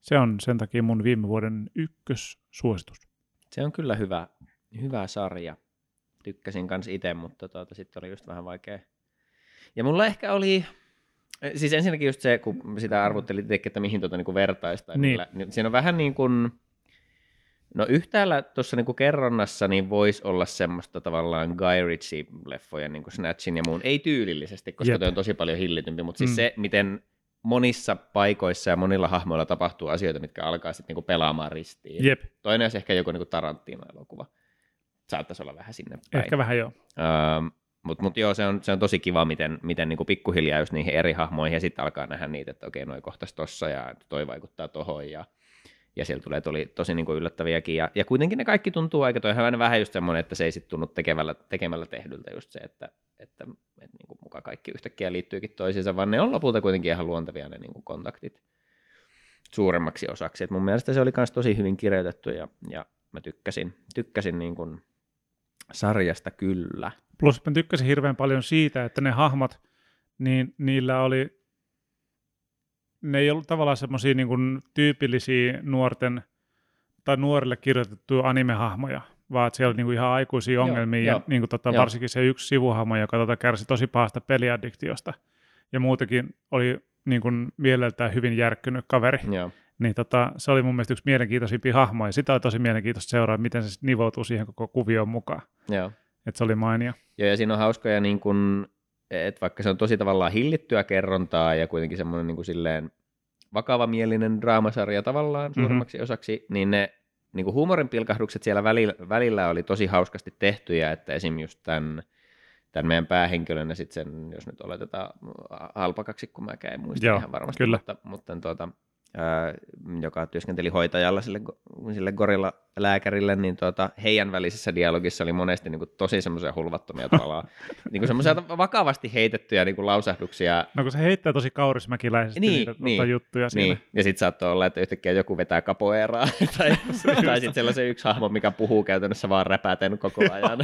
se on sen takia mun viime vuoden ykkössuositus. Se on kyllä hyvä, hyvä sarja. Tykkäsin kans itse, mutta tuota, sitten oli just vähän vaikea. Ja mulla ehkä oli, siis ensinnäkin just se, kun sitä arvottelit itsekin, että mihin tuota niinku vertaista. Niin. Niillä, niin siinä on vähän niin kuin, no yhtäällä tuossa niinku kerronnassa niin voisi olla semmoista tavallaan Guy Ritchie-leffoja, niin kuin Snatchin ja muun, ei tyylillisesti, koska Jep. on tosi paljon hillitympi, mutta siis mm. se, miten monissa paikoissa ja monilla hahmoilla tapahtuu asioita, mitkä alkaa sitten niinku pelaamaan ristiin. Jep. Toinen olisi ehkä joku niinku Tarantino-elokuva saattaisi olla vähän sinne päin. Ehkä vähän joo. Öö, mutta mut joo, se on, se on tosi kiva, miten, miten niinku pikkuhiljaa just niihin eri hahmoihin, ja sitten alkaa nähdä niitä, että okei, noi kohtas tossa, ja toi vaikuttaa tohon, ja, ja siellä tulee tuli, tosi niinku yllättäviäkin, ja, ja kuitenkin ne kaikki tuntuu aika, toi vähän just semmoinen, että se ei sitten tunnu tekemällä, tekemällä tehdyltä just se, että, että, että niinku muka kaikki yhtäkkiä liittyykin toisiinsa, vaan ne on lopulta kuitenkin ihan luontevia ne niinku kontaktit suuremmaksi osaksi. Et mun mielestä se oli myös tosi hyvin kirjoitettu, ja, ja mä tykkäsin, tykkäsin niin kuin sarjasta kyllä. Plus mä tykkäsin hirveän paljon siitä, että ne hahmot, niin niillä oli, ne ei ollut tavallaan semmoisia niin tyypillisiä nuorten tai nuorille kirjoitettuja animehahmoja, vaan että siellä oli niin kuin ihan aikuisia ongelmia, joo, ja niin kuin tota, varsinkin se yksi sivuhahmo, joka tota, kärsi tosi pahasta peliaddiktiosta, ja muutenkin oli niin kuin mieleltään hyvin järkkynyt kaveri. Joo. Niin tota, se oli mun mielestä yksi mielenkiintoisimpia hahmoja. Sitä oli tosi mielenkiintoista seuraa, miten se nivoutuu siihen koko kuvioon mukaan. Joo. Et se oli mainio. Joo, ja siinä on hauskoja, niin kun, että vaikka se on tosi tavallaan hillittyä kerrontaa ja kuitenkin semmoinen niin kuin silleen vakavamielinen draamasarja tavallaan mm-hmm. suurimmaksi osaksi, niin ne niin kuin huumorin pilkahdukset siellä välillä, välillä oli tosi hauskasti tehtyjä, että esim. just tämän, tämän meidän päähenkilön ja sitten sen, jos nyt oletetaan halpakaksi, kun mä en muista Joo, ihan varmasti, kyllä. mutta, mutta tuota, joka työskenteli hoitajalla sille, sille gorilla lääkärille, niin tuota, heidän välisessä dialogissa oli monesti niin kuin, tosi semmoisia hulvattomia tavallaan, niin semmoisia vakavasti heitettyjä niin kuin, lausahduksia. No kun se heittää tosi kaurismäkiläisesti niin, niitä tuota niin, juttuja siinä. Niin. Ja sitten saattoi olla, että yhtäkkiä joku vetää kapoeraa, tai, tai sitten sellaisen yksi hahmo, mikä puhuu käytännössä vaan räpäten koko ajan.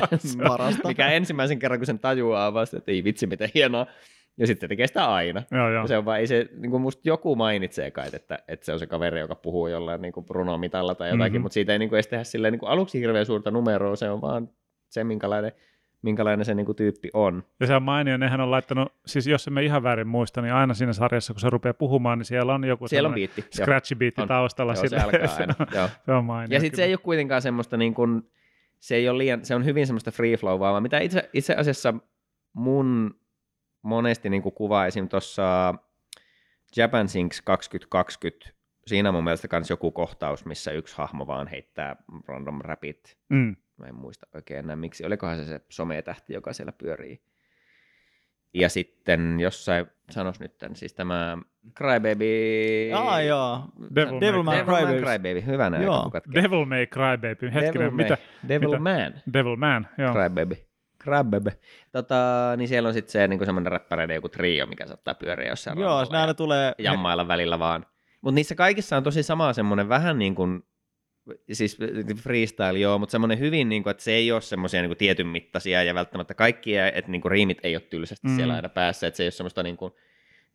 mikä ensimmäisen kerran, kun sen tajuaa vasta, että ei vitsi, miten hienoa. Ja sitten tekee sitä aina. Joo, joo. Se on vaan, ei se, niin kuin musta joku mainitsee kai, että, että se on se kaveri, joka puhuu jollain niin Bruno Mitalla tai jotakin, mm-hmm. mutta siitä ei niin kuin edes tehdä silleen, niin kuin aluksi hirveän suurta numeroa, se on vaan se, minkälainen, minkälainen se niin kuin tyyppi on. Ja se on mainio, nehän on laittanut, siis jos me ihan väärin muista, niin aina siinä sarjassa, kun se rupeaa puhumaan, niin siellä on joku siellä on biitti, scratchy biitti taustalla. Joo, se alkaa aina. se, on, se on mainio. Ja sitten se ei ole kuitenkaan semmoista, niin kuin, se ei ole liian, se on hyvin semmoista free flow, vaan mitä itse, itse asiassa mun monesti niin kuin kuvaa esim. tuossa Japan Sinks 2020 siinä on mun mielestä myös joku kohtaus, missä yksi hahmo vaan heittää random rapit. Mm. Mä en muista oikein enää miksi. Olikohan se se sometähti, joka siellä pyörii. Ja sitten jossain, sanos nyt tämän, siis tämä Crybaby... Aa joo. Devil, Devil May, Devil Crybaby. Crybaby. Hyvänä Joo. katkee. Devil May Crybaby. Hetkinen, Devil May- mitä? Devil mitä? Man. Devil Man, joo. Crybaby. Crybaby. Tota, niin siellä on sitten se niin semmoinen räppäreiden joku trio, mikä saattaa pyöriä jossain Joo, ne tulee... ja jammailla välillä vaan. Mutta niissä kaikissa on tosi sama semmoinen vähän niin kuin, siis freestyle joo, mutta semmoinen hyvin, niin kuin, että se ei ole semmoisia niin tietyn mittaisia ja välttämättä kaikkia, että niin kuin riimit ei ole tylsästi mm. siellä aina päässä, että se ei ole semmoista niin kuin,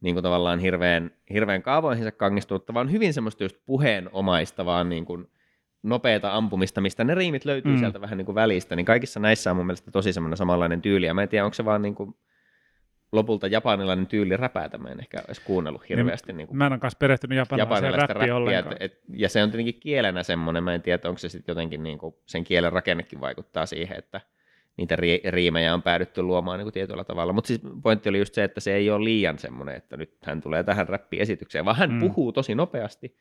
niin kuin tavallaan hirveän, hirveän kaavoihinsa kangistunutta, vaan hyvin semmoista just puheenomaista, vaan niin kuin nopeata ampumista, mistä ne riimit löytyy Mm. sieltä vähän niin kuin välistä, niin kaikissa näissä on mun mielestä tosi semmoinen samanlainen tyyli, ja mä en tiedä, onko se vaan niin kuin lopulta japanilainen tyyli räpäätä, mä en ehkä edes kuunnellut hirveästi niin kuin Mä en ole kanssa perehtynyt japanilaiseen japanilaista räppiin räppiä, ollenkaan. et, et, ja se on tietenkin kielenä semmoinen, mä en tiedä, onko se sitten jotenkin niin kuin, sen kielen rakennekin vaikuttaa siihen, että niitä ri- riimejä on päädytty luomaan niin kuin tietyllä tavalla. Mutta siis pointti oli just se, että se ei ole liian semmoinen, että nyt hän tulee tähän räppiesitykseen, vaan hän mm. puhuu tosi nopeasti.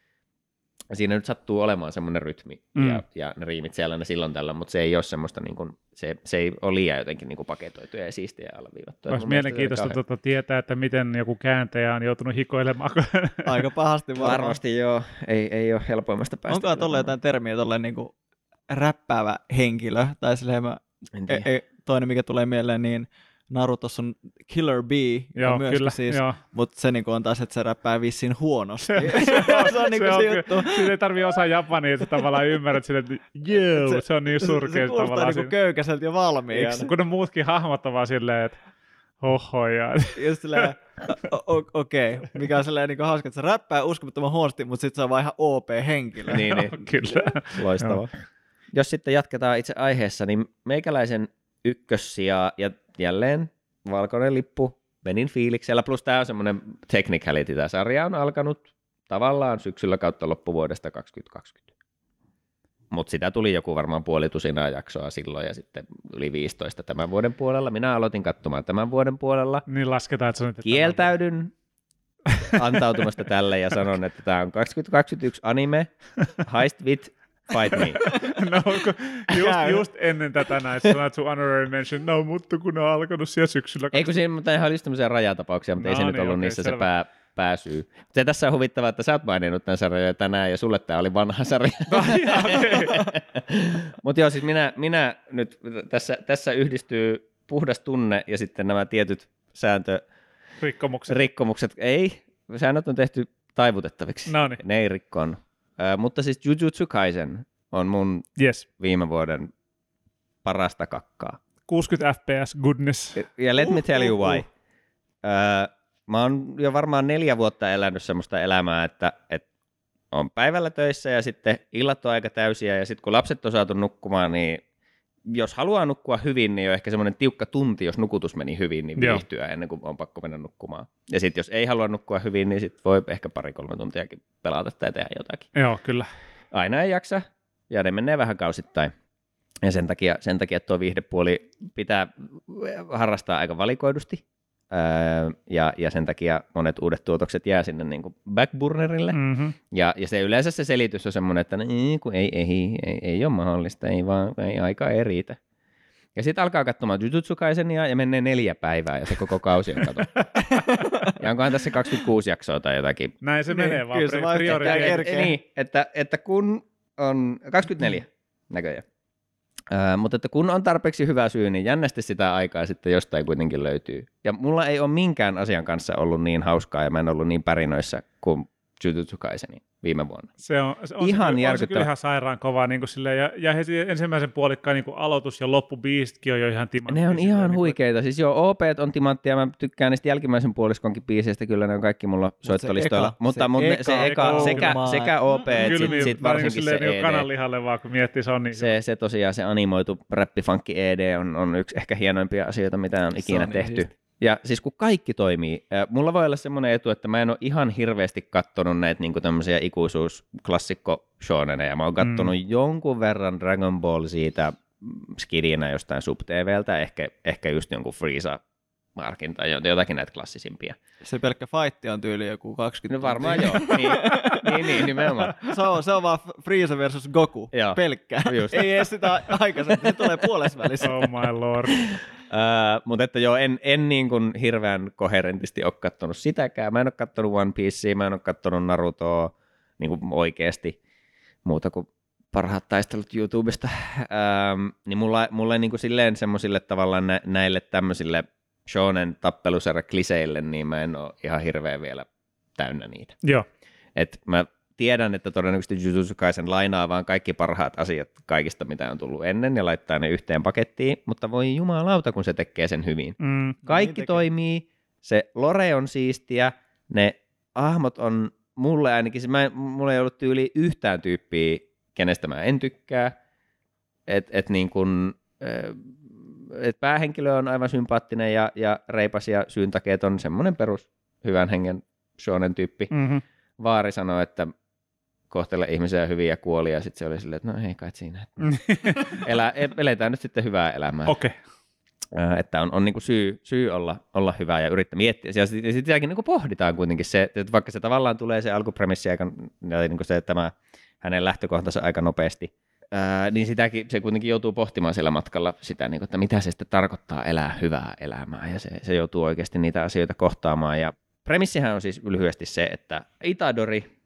Ja siinä nyt sattuu olemaan semmoinen rytmi Mm. ja, ja ne riimit siellä ne silloin tällä, mutta se ei ole semmoista, niin kuin, se, se ei ole liian jotenkin niin kuin paketoituja ja siistiä ja alleviivattuja. Olisi mielenkiintoista kauhean- tuota, tietää, että miten joku kääntäjä on joutunut hikoilemaan. Aika pahasti varmaan. Varmasti joo, ei, ei ole helpoimmasta päästä. Tolle varmaan. jotain termiä tolleen niinku räppäävä henkilö? Tai silleen mä, En e, e, toinen mikä tulee mieleen, niin Narutossa on Killer Bee, joo, on myöskin kyllä. siis, joo. mutta se niinku on taas, että se räppää vissiin huonosti. Se- se on niinku se, kyllä- juttu. Siinä ei tarvii osaa japania, että tavallaan ymmärrät sille, että joo, se, se on niin se, surkea se kuulostaa tavallaan. niinku köykäiseltä jo valmiiksi. Kun ne muutkin hahmot on vaan silleen, että hoho ja Just silleen, okei, okay. mikä on silleen niinku hauska, että se räppää uskomattoman huonosti, mutta sitten se on vaan ihan OP-henkilö. niin, niin. kyllä. Loistavaa. Jos sitten jatketaan itse aiheessa, niin meikäläisen ykkössija ja jälleen valkoinen lippu menin fiiliksellä, plus tämä on semmoinen technicality, tämä sarja on alkanut tavallaan syksyllä kautta loppuvuodesta 2020. Mutta sitä tuli joku varmaan puolitusinaa jaksoa silloin ja sitten yli 15 tämän vuoden puolella. Minä aloitin katsomaan tämän vuoden puolella. Niin lasketaan, että se on nyt... Kieltäydyn antautumasta tälle ja sanon, että tämä on 2021 anime, Heist with Fight Me. No, just, just ennen tätä näin, sä sanoit sun honorary mention, no mutta kun ne on alkanut siellä syksyllä. Ei kun siinä mutta ihan oli just tämmöisiä rajatapauksia, mutta ei No se nyt niin, ollut okei, niissä se selvä. pää, pääsyy. Se tässä on huvittavaa, että sä oot maininnut tämän sarjan jo tänään ja sulle tämä oli vanha sarja. mutta joo, siis minä, minä nyt tässä, tässä yhdistyy puhdas tunne ja sitten nämä tietyt Rikkomukset. sääntörikkomukset. Ei, säännöt on tehty taivutettaviksi. No niin, Ne ei rikkoon. Ö, mutta siis Jujutsu Kaisen on mun yes. viime vuoden parasta kakkaa. 60 fps goodness. Ja let me tell you Uh, uh, why. uh. Öö, mä oon jo varmaan neljä vuotta elänyt semmoista elämää, että, että on päivällä töissä ja sitten illat on aika täysiä ja sitten kun lapset on saatu nukkumaan, niin jos haluaa nukkua hyvin, niin on ehkä semmoinen tiukka tunti, jos nukutus meni hyvin, niin viihtyä ennen kuin on pakko mennä nukkumaan. Ja sitten jos ei halua nukkua hyvin, niin sitten voi ehkä pari-kolme tuntiakin pelata tai tehdä jotakin Joo, kyllä. aina ei jaksa, ja ne menee vähän kausittain. Ja sen takia, sen takia tuo viihdepuoli pitää harrastaa aika valikoidusti, ja, ja sen takia monet uudet tuotokset jää sinne niin kuin backburnerille. Mm. Mm-hmm. Ja, ja se yleensä se selitys on semmoinen, että ei, kun ei, ei, ei, ei ole mahdollista, ei vaan, ei, aika ei riitä. Ja sitten alkaa katsomaan Jujutsu Kaisenia ja menee neljä päivää ja se koko kausi on kato. ja onkohan tässä 26 jaksoa tai jotakin Näin se Niin, menee vaan. kyllä se vaan niin, että, että kun on 24 näköjään. Mutta että kun on tarpeeksi hyvä syy, niin jännästi sitä aikaa sitten jostain kuitenkin löytyy. Ja mulla ei ole minkään asian kanssa ollut niin hauskaa ja mä en ollut niin pärinöissä kuin Jujutsu viime vuonna. Se on, se on Ihan se, kyllä- on se kyllä ihan sairaan kovaa. Niin kuin silleen, ja, ja heti ensimmäisen puolikkaan niin kuin aloitus ja loppu biistkin on jo ihan timantti. Ne on ihan niin kuin- huikeita. Siis joo, OP on timanttia, mä tykkään niistä jälkimmäisen puoliskonkin biiseistä, kyllä ne on kaikki mulla soittolistoilla. eka- mutta se mutta ne- se, eka eka, sekä, sekä OP että Kyllä, sit, niin, sit niin varsinkin se silleen niin ED. kananlihalle vaan, kun miettii, se on niin Se, se tosiaan se animoitu räppifunkki ED on, on yksi ehkä hienoimpia asioita, mitä on Se ikinä on niin tehty. siisti. Ja siis kun kaikki toimii, mulla voi olla semmoinen etu, että mä en ole ihan hirveästi kattonut näitä niinku tämmöisiä ikuisuusklassikko shoneneja. Mä oon kattonut mm. jonkun verran Dragon Ball siitä mm, skidinä jostain SubTVltä, ehkä, ehkä just jonkun Freeza Markin tai jotakin näitä klassisimpia. Se pelkkä fight on tyyli joku 20 No varmaan joo. Niin, niin, niin nimenomaan. Se on, se on vaan Frieza versus Goku. Joo. Pelkkää. Just. Ei edes sitä aikaisemmin. Se tulee puolessa välissä. Oh my lord. Öö, mutta että joo, en, en niin kuin hirveän koherentisti ole kattonut sitäkään. Mä en ole kattonut One Piecea, mä en ole kattonut Narutoa niin kuin oikeasti muuta kuin parhaat taistelut YouTubesta. Öö, niin mulla, mulla ei niin kuin silleen semmoisille tavallaan nä, näille tämmöisille shonen tappelusarja kliseille, niin mä en ole ihan hirveän vielä täynnä niitä. Joo. Et mä tiedän, että todennäköisesti Jujutsu Kaisen lainaa vaan kaikki parhaat asiat kaikista, mitä on tullut ennen, ja laittaa ne yhteen pakettiin, mutta voi jumalauta, kun se tekee sen hyvin. Mm. Kaikki tekee. toimii, se lore on siistiä, ne ahmot on mulle ainakin, mä, mulla ei ollut tyyli yhtään tyyppiä, kenestä mä en tykkää, et, et niin kun, ö, et päähenkilö on aivan sympaattinen ja, ja reipas ja syyntakeet on semmoinen perus hyvän hengen shonen tyyppi. Mm-hmm. Vaari sanoi, että kohtele ihmisiä hyvin ja kuoli, ja sitten se oli silleen, että no ei kai siinä. Elä, eletään nyt sitten hyvää elämää. Okei. Okay. Että on, on niinku syy, syy olla, olla hyvä ja yrittää miettiä. Ja sitten sit sitäkin niinku pohditaan kuitenkin se, että vaikka se tavallaan tulee se alkupremissi aika, ja niinku se, tämä hänen lähtökohtansa aika nopeasti, ää, niin sitäkin se kuitenkin joutuu pohtimaan siellä matkalla sitä, niinku, että mitä se sitten tarkoittaa elää hyvää elämää. Ja se, se joutuu oikeasti niitä asioita kohtaamaan. Ja premissihän on siis lyhyesti se, että Itadori,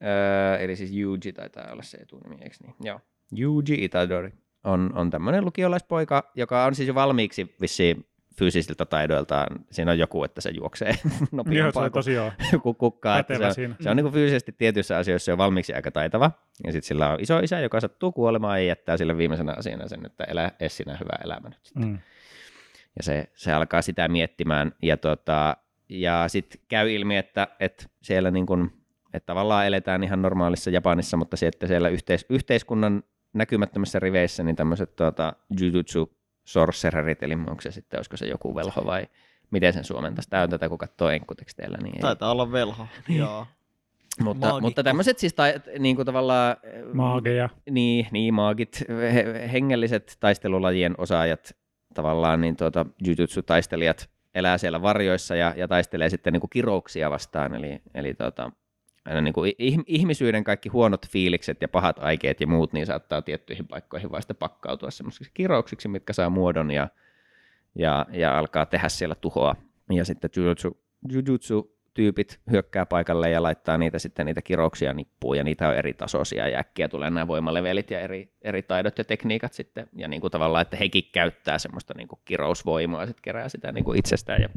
ää, eli siis Yuji taitaa olla se etunimi, eikö niin? Joo. Yuji Itadori on, on tämmöinen lukiolaispoika, joka on siis jo valmiiksi vissiin fyysisiltä taidoiltaan. Siinä on joku, että se juoksee Joo, se nopeampaa on kuin tosiaan joku kukkaa. Että se on, siinä. se on niin fyysisesti tietyissä asioissa jo valmiiksi aika taitava. Ja sitten sillä on iso isä, joka sattuu kuolemaan ja jättää sille viimeisenä asiana sen, että elä es sinä hyvä elämä nyt. sitten. Mm. Ja se, se alkaa sitä miettimään. Ja, tota, ja sitten käy ilmi, että, että siellä niin kun, että tavallaan eletään ihan normaalissa Japanissa, mutta se, että siellä yhteis, yhteiskunnan näkymättömissä riveissä niin tämmöiset tuota, jujutsu sorcererit, eli onko se sitten, olisiko se joku velho vai miten sen suomentaisi. Tämä on tätä, kun katsoo enkkuteksteillä. Niin ei. Taitaa olla velho. Joo. Mutta, Maagikko. mutta tämmöiset siis tai, niin kuin tavallaan... Maageja. Niin, niin maagit, he, hengelliset taistelulajien osaajat, tavallaan niin tuota, jujutsu-taistelijat elää siellä varjoissa ja, ja taistelee sitten niin kuin kirouksia vastaan, eli, eli tuota, aina niin kuin ih- ihmisyyden kaikki huonot fiilikset ja pahat aikeet ja muut, niin saattaa tiettyihin paikkoihin vasta pakkautua semmoisiksi kirouksiksi, mitkä saa muodon ja, ja, ja alkaa tehdä siellä tuhoa. Ja sitten jujutsu, jujutsu-tyypit hyökkää paikalle ja laittaa niitä sitten niitä kirouksia nippuun, ja niitä on eri tasoisia, ja äkkiä tulee nämä voimalevelit ja eri, eri taidot ja tekniikat sitten, ja niin kuin tavallaan, että hekin käyttää semmoista niin kuin kirousvoimaa, sitten kerää sitä niin kuin itsestään, ja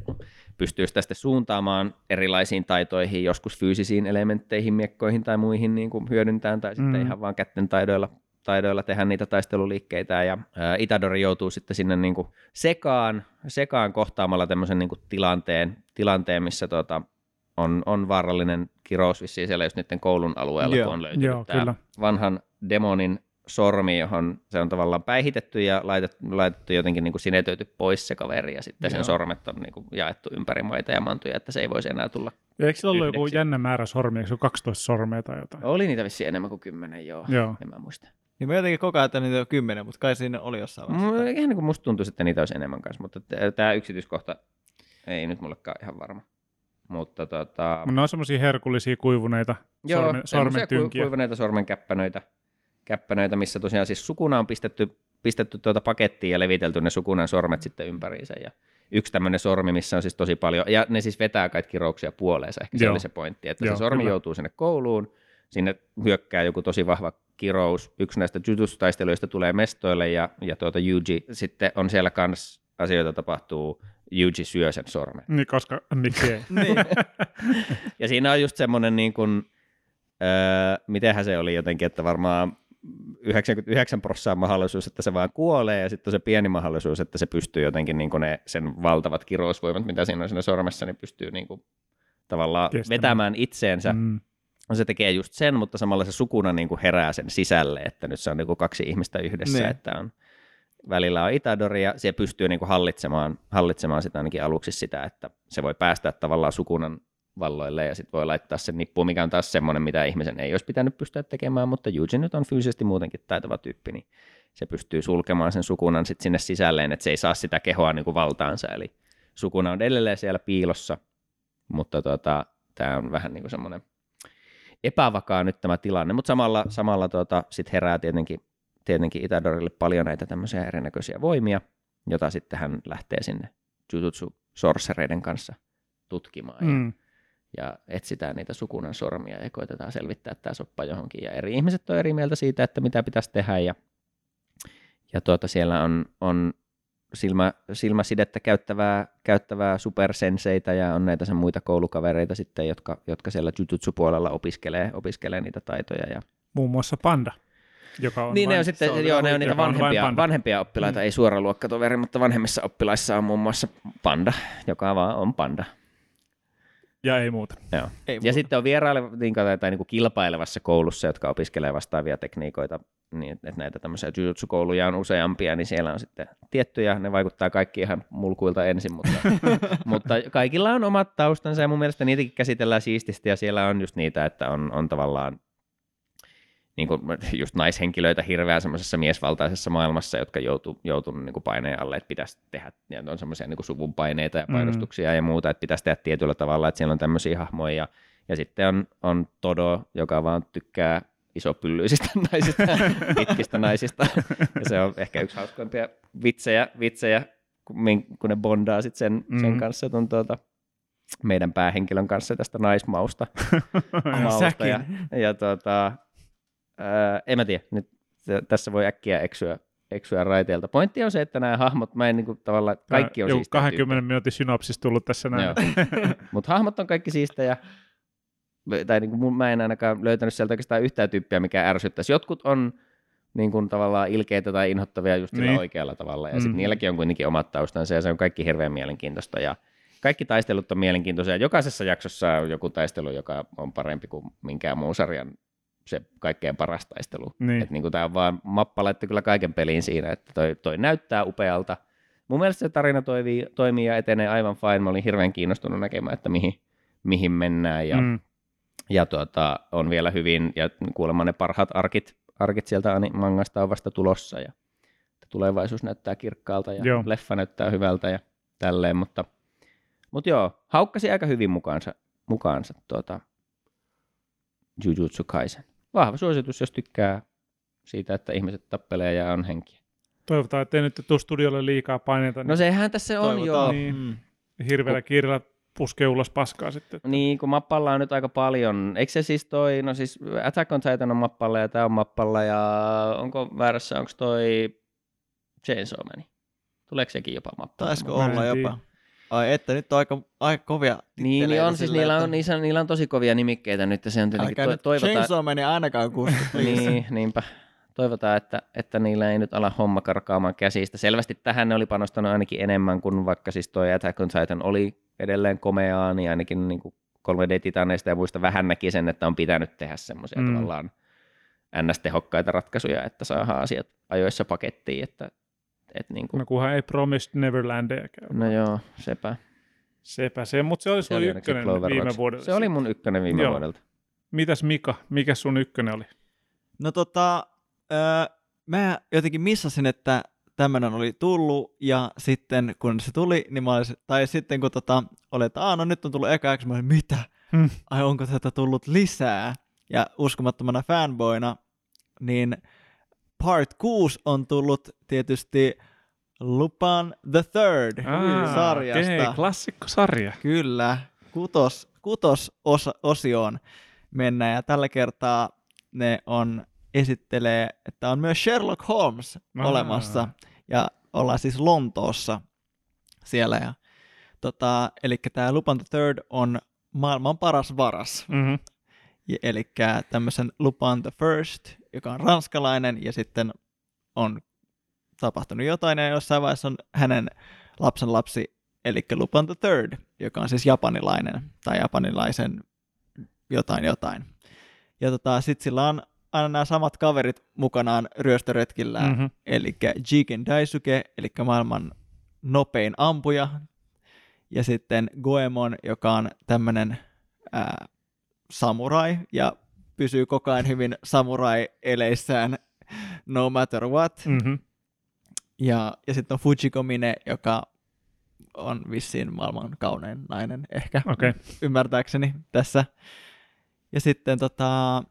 pystyy sitä sitten suuntaamaan erilaisiin taitoihin, joskus fyysisiin elementteihin, miekkoihin tai muihin niin kuin hyödyntämään, tai sitten Mm. ihan vaan kätten taidoilla taidoilla tehdä niitä taisteluliikkeitä ja Itadori joutuu sitten sinne niin kuin sekaan, sekaan kohtaamalla tämmöisen niin kuin tilanteen, tilanteen, missä tota, on, on vaarallinen kirous vissiin siellä just niiden koulun alueella, Joo. kun on löytynyt Joo, tämä kyllä. vanhan demonin sormi, johon se on tavallaan päihitetty ja laitettu, laitettu jotenkin niin kuin sinetöity pois se kaveri ja sitten sen Joo. sormet on niin kuin jaettu ympäri maita ja mantuja, että se ei voisi enää tulla. Eikö sillä ollut joku jännä määrä sormia, eikö se ole 12 sormea tai jotain? Oli niitä vissiin enemmän kuin kymmenen, joo, Joo. en mä muista. Niin mä jotenkin koko ajan, että niitä on kymmenen, mutta kai siinä oli jossain vaiheessa. ihan niin kuin musta tuntuisi, että niitä olisi enemmän kanssa, mutta tämä yksityiskohta ei nyt mullekaan ihan varma. Mutta tota, Ne on semmoisia herkullisia kuivuneita joo, sormen, semmoisia sormentynkiä. ku- kuivaneita sormenkäppänöitä, käppänöitä, missä tosiaan siis sukuna on pistetty, pistetty tuota pakettiin ja levitelty ne sukunan sormet sitten ympäriinsä. Ja yksi tämmöinen sormi, missä on siis tosi paljon, ja ne siis vetää kaikki kirouksia puoleensa, ehkä se Joo. oli se pointti, että Joo, se sormi kyllä. joutuu sinne kouluun, sinne hyökkää joku tosi vahva kirous, yksi näistä jujutsu-taistelijoista tulee mestoille, ja, ja tuota Yuji sitten on siellä kanssa asioita tapahtuu, Yuji syö sen sormen. Niin, koska miksi ei. Niin. Ja siinä on just semmoinen niin kuin, öö, mitenhän se oli jotenkin, että varmaan 99 prosenttia mahdollisuus, että se vaan kuolee, ja sitten on se pieni mahdollisuus, että se pystyy jotenkin niin kuin ne, sen valtavat kirousvoimat, mitä siinä on siinä sormessa, niin pystyy niin kuin, tavallaan Kestämään. vetämään itseensä. Mm. Mm. Se tekee just sen, mutta samalla se sukuna niin kuin herää sen sisälle, että nyt se on niin kuin kaksi ihmistä yhdessä, Niin. että on välillä on Itadori ja se pystyy niin kuin hallitsemaan, hallitsemaan sitä ainakin aluksi sitä, että se voi päästä tavallaan sukunnan valloille ja sitten voi laittaa sen nippuun, mikä on taas semmoinen, mitä ihmisen ei olisi pitänyt pystyä tekemään, mutta Yuji nyt on fyysisesti muutenkin taitava tyyppi, niin se pystyy sulkemaan sen sukunnan sit sinne sisälleen, että se ei saa sitä kehoa niin kuin valtaansa, eli Sukuna on edelleen siellä piilossa, mutta tota, tämä on vähän niin kuin semmoinen epävakaa nyt tämä tilanne, mutta samalla, samalla tota, sit herää tietenkin, tietenkin Itadorille paljon näitä tämmöisiä erinäköisiä voimia, jota sitten hän lähtee sinne Jujutsu sorcereiden kanssa tutkimaan. Ja, Mm. ja etsitään niitä sukunnan sormia ja koitetaan selvittää tämä soppa johonkin. Ja eri ihmiset on eri mieltä siitä, että mitä pitäisi tehdä. Ja, ja tuota, siellä on, on silmä, silmäsidettä käyttävää, käyttävää supersenseitä ja on näitä sen muita koulukavereita sitten, jotka, jotka siellä jujutsu-puolella opiskelee, opiskelee niitä taitoja. Ja... Muun muassa Panda, joka on Niin ne vain- on sitten, se on joo, ne on niitä joka on vanhempia, vanhempia oppilaita, Mm. ei suora luokkatoveri, mutta vanhemmissa oppilaissa on muun muassa panda, joka vaan on panda. Ja ei muuta. Joo. Ei Ja muuta. sitten on vieraileva, niin kuin, tai niin kuin kilpailevassa koulussa, jotka opiskelee vastaavia tekniikoita, niin että näitä tämmöisiä jujutsu-kouluja on useampia, niin siellä on sitten tiettyjä, ne vaikuttaa kaikki ihan mulkuilta ensin, mutta, mutta kaikilla on omat taustansa ja mun mielestä niitäkin käsitellään siististi ja siellä on just niitä, että on, on tavallaan niin kuin just naishenkilöitä hirveän semmoisessa miesvaltaisessa maailmassa, jotka joutuu, joutunut niin kuin paineen alle, että pitäisi tehdä, ja on semmoisia niin suvun paineita ja Mm. painostuksia ja muuta, että pitäisi tehdä tietyllä tavalla, että siellä on tämmöisiä hahmoja, ja, ja sitten on, on Todo, joka vaan tykkää isopyllyisistä naisista, pitkistä naisista, ja se on ehkä yksi hauskoimpia vitsejä, vitsejä kun, ne bondaa sit sen, mm. sen Mm. kanssa, ton, tuota, meidän päähenkilön kanssa tästä naismausta. mausta ja, ja tota, ää, en mä tiedä, nyt tässä voi äkkiä eksyä, eksyä raiteilta. Pointti on se, että nämä hahmot, mä en niinku tavallaan, kaikki on Joku siistejä 20 minuutin synopsis tullut tässä näin. Mutta hahmot on kaikki siistejä, tai niinku mun, mä en ainakaan löytänyt sieltä oikeastaan yhtään tyyppiä, mikä ärsyttäisi. Jotkut on niin kuin tavallaan ilkeitä tai inhottavia just sillä Niin. oikealla tavalla, ja Mm. sitten niilläkin on kuitenkin omat taustansa, ja se on kaikki hirveän mielenkiintoista, ja kaikki taistelut on mielenkiintoisia. Jokaisessa jaksossa on joku taistelu, joka on parempi kuin minkään muun sarjan se kaikkein paras taistelu. Niin. Et niin kuin tämä on vaan, mappa laittoi kyllä kaiken peliin siinä, että toi, toi näyttää upealta. Mun mielestä se tarina toimii, toimii ja etenee aivan fine. Mä olin hirveän kiinnostunut näkemään, että mihin, mihin mennään. Ja, mm. Ja tuota, on vielä hyvin, ja kuulemma ne parhaat arkit, arkit sieltä mangasta on vasta tulossa. Ja tulevaisuus näyttää kirkkaalta ja Joo. leffa näyttää hyvältä ja tälleen, mutta, mutta joo, haukkasi aika hyvin mukaansa, mukaansa tuota, Jujutsu Kaisen. Vahva suositus, jos tykkää siitä, että ihmiset tappelee ja on henkiä. Toivotaan, ettei nyt tule studiolle liikaa paineita. No sehän tässä on joo. Niin. Mm. niin hirveällä kiireellä puskee ulos paskaa sitten. Niin, kun mappalla on nyt aika paljon. Eikö se siis toi, no siis Attack on Titan on mappalla ja tämä on mappalla ja onko väärässä, onko toi Chainsaw Man? Tuleeko sekin jopa mappalla? Taisiko olla tiedä. jopa? Ai että, nyt on aika, aika kovia Niin, niin on, siis niillä että- on, niissä, niillä on tosi kovia nimikkeitä nyt ja se on tietenkin to, toivotaan, Chainsaw meni ainakaan kuusta, please. niin, niinpä. Toivotaan, että, että niillä ei nyt ala homma karkaamaan käsistä. Selvästi tähän ne oli panostanut ainakin enemmän kuin vaikka siis toi Attack on Titan oli edelleen komeaa, niin ainakin niin kuin 3D-titaneista ja muista vähän näki sen, että on pitänyt tehdä semmoisia Mm. mm. tavallaan ns-tehokkaita ratkaisuja, että saadaan asiat ajoissa pakettiin, että, että niin kuin, No kunhan ei Promised Neverlandia käy. no joo, sepä. Sepä se, mutta se oli Se sun ykkönen Clover viime Rocks. vuodella. Se oli mun ykkönen viime Joo. vuodelta. Mitäs Mika, mikä sun ykkönen oli? No tota, öö, mä jotenkin missasin, että tämmöinen oli tullut, ja sitten kun se tuli, niin mä olisin, tai sitten kun tota, oli, että Aa, no nyt on tullut eka jakso, mä olin, mitä? Hmm. Ai onko tätä tullut lisää? Ja uskomattomana fanboyna, niin Part 6 on tullut tietysti Lupin the Third sarjasta. Okei, klassikkosarja. Kyllä, kutos, kutos osa, osioon mennään ja tällä kertaa ne on esittelee, että on myös Sherlock Holmes Aa. olemassa ja ollaan siis Lontoossa siellä. Ja, tota, eli tämä Lupin the Third on maailman paras varas. Mm-hmm. Eli tämmöisen Lupin the First, joka on ranskalainen ja sitten on tapahtunut jotain ja jossain vaiheessa on hänen lapsen lapsi, eli Lupin the Third, joka on siis japanilainen tai japanilaisen jotain jotain. Ja tota, sitten sillä on aina nämä samat kaverit mukanaan ryöstöretkillä, mm-hmm. Eli Jigen Daisuke, eli maailman nopein ampuja, ja sitten Goemon, joka on tämmöinen samurai, ja pysyy koko ajan hyvin samurai-eleissään no matter what. Mm-hmm. Ja, ja sitten on Fujiko Mine, joka on vissiin maailman kaunein nainen ehkä. Okay. ymmärtääkseni tässä. Ja sitten tota,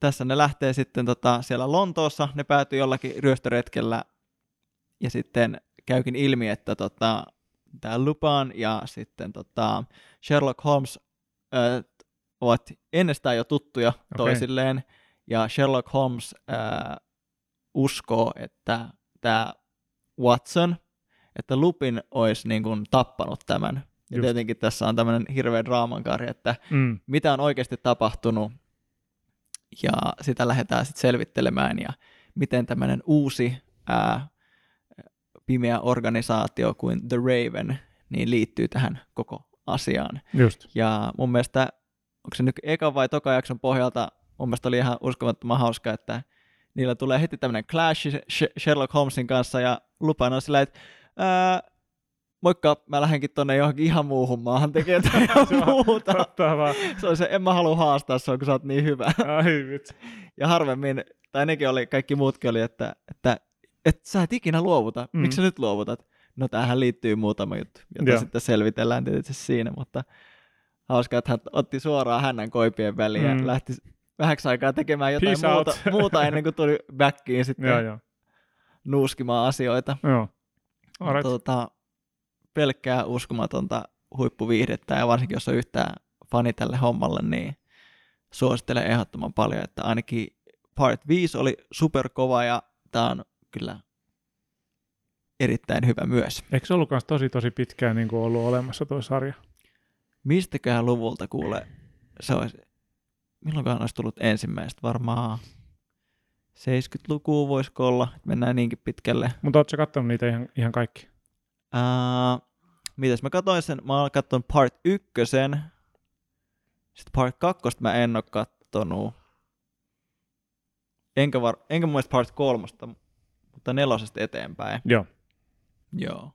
tässä ne lähtee sitten tota, siellä Lontoossa, ne päätyy jollakin ryöstöretkellä ja sitten käykin ilmi, että tota, tämä Lupin ja sitten tota, Sherlock Holmes ö, ovat ennestään jo tuttuja okay. toisilleen ja Sherlock Holmes ö, uskoo, että tämä Watson, että Lupin olisi niin kuin tappanut tämän. Ja Just. tietenkin tässä on tämmöinen hirveä draamankaari, että Mm. mitä on oikeasti tapahtunut, ja sitä lähdetään sitten selvittelemään, ja miten tämmöinen uusi ää, pimeä organisaatio kuin The Raven niin liittyy tähän koko asiaan. Just. Ja mun mielestä, onko se nyt eka vai toka jakson pohjalta, mun mielestä oli ihan uskomattoman hauska, että niillä tulee heti tämmöinen clash Sh- Sherlock Holmesin kanssa, ja Lupin on sillä, että ää, moikka, mä lähdenkin tonne johonkin ihan muuhun maahan tekemään Se on muuta. Se on se, en mä halua haastaa sua, kun sä oot niin hyvä. Ai vitsi. Ja harvemmin, tai nekin oli, kaikki muutkin oli, että, että, että sä et ikinä luovuta. Mm. Miksi sä nyt luovutat? No tähän liittyy muutama juttu, jota Joo. sitten selvitellään tietysti siinä, mutta hauska, että hän otti suoraan hännän koipien väliin ja Mm. lähti vähäksi aikaa tekemään jotain Peace muuta, out. muuta ennen kuin tuli backiin sitten Joo, joo. nuuskimaan asioita. Joo. Alright. Tota, pelkkää uskomatonta huippuviihdettä ja varsinkin jos on yhtään fani tälle hommalle, niin suosittelen ehdottoman paljon, että ainakin Part 5 oli superkova ja tämä on kyllä erittäin hyvä myös. Eikö se ollut tosi tosi pitkään niin kuin ollut olemassa tuo sarja? Mistäköhän luvulta kuule se olisi, milloinkaan olisi tullut ensimmäistä, varmaan 70-lukua voisiko olla, että mennään niinkin pitkälle. Mutta ootko sä kattonut niitä ihan, ihan kaikki? Uh, mitäs mä katsoin sen, mä oon kattonut part ykkösen, sitten part kakkosta mä en oo kattonut, enkä, var, enkä mun mielestä part kolmosta, mutta nelosesta eteenpäin. Joo. Joo.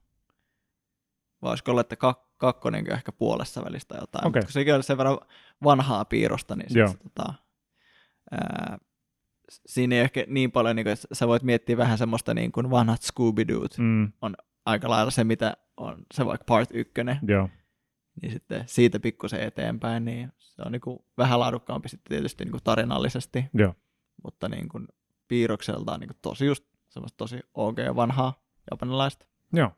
Voisiko olla, että kak- kakkonen ehkä puolessa välistä jotain, Okei. mutta kun sekin on sen verran vanhaa piirosta, niin sit, se, tota, ää, siinä ei ehkä niin paljon, niin kuin, että sä voit miettiä vähän semmoista niin kuin vanhat Scooby-Doot, Mm, aika lailla se, mitä on se vaikka part ykkönen, joo. niin sitten siitä pikkusen eteenpäin, niin se on niinku vähän laadukkaampi sitten tietysti niinku tarinallisesti, Joo. mutta niinku piirrokseltaan niinku tosi just semmoista tosi ok vanhaa japanilaista. Joo.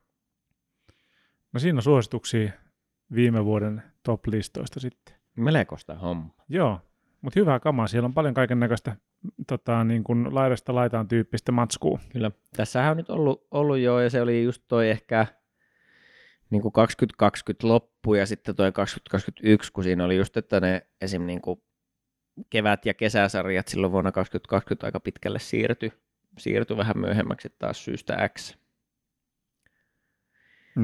No siinä on suosituksia viime vuoden top-listoista sitten. Melekosta homma. Joo, mutta hyvää kamaa. Siellä on paljon kaiken näköistä tota, niin kuin laidasta laitaan tyyppistä matskua. Kyllä. Tässähän on nyt ollut, ollut jo, ja se oli just toi ehkä niin kuin 2020 loppu ja sitten toi 2021, kun siinä oli just, että ne esim. Niin kuin kevät- ja kesäsarjat silloin vuonna 2020 aika pitkälle siirtyi, siirtyi vähän myöhemmäksi taas syystä X,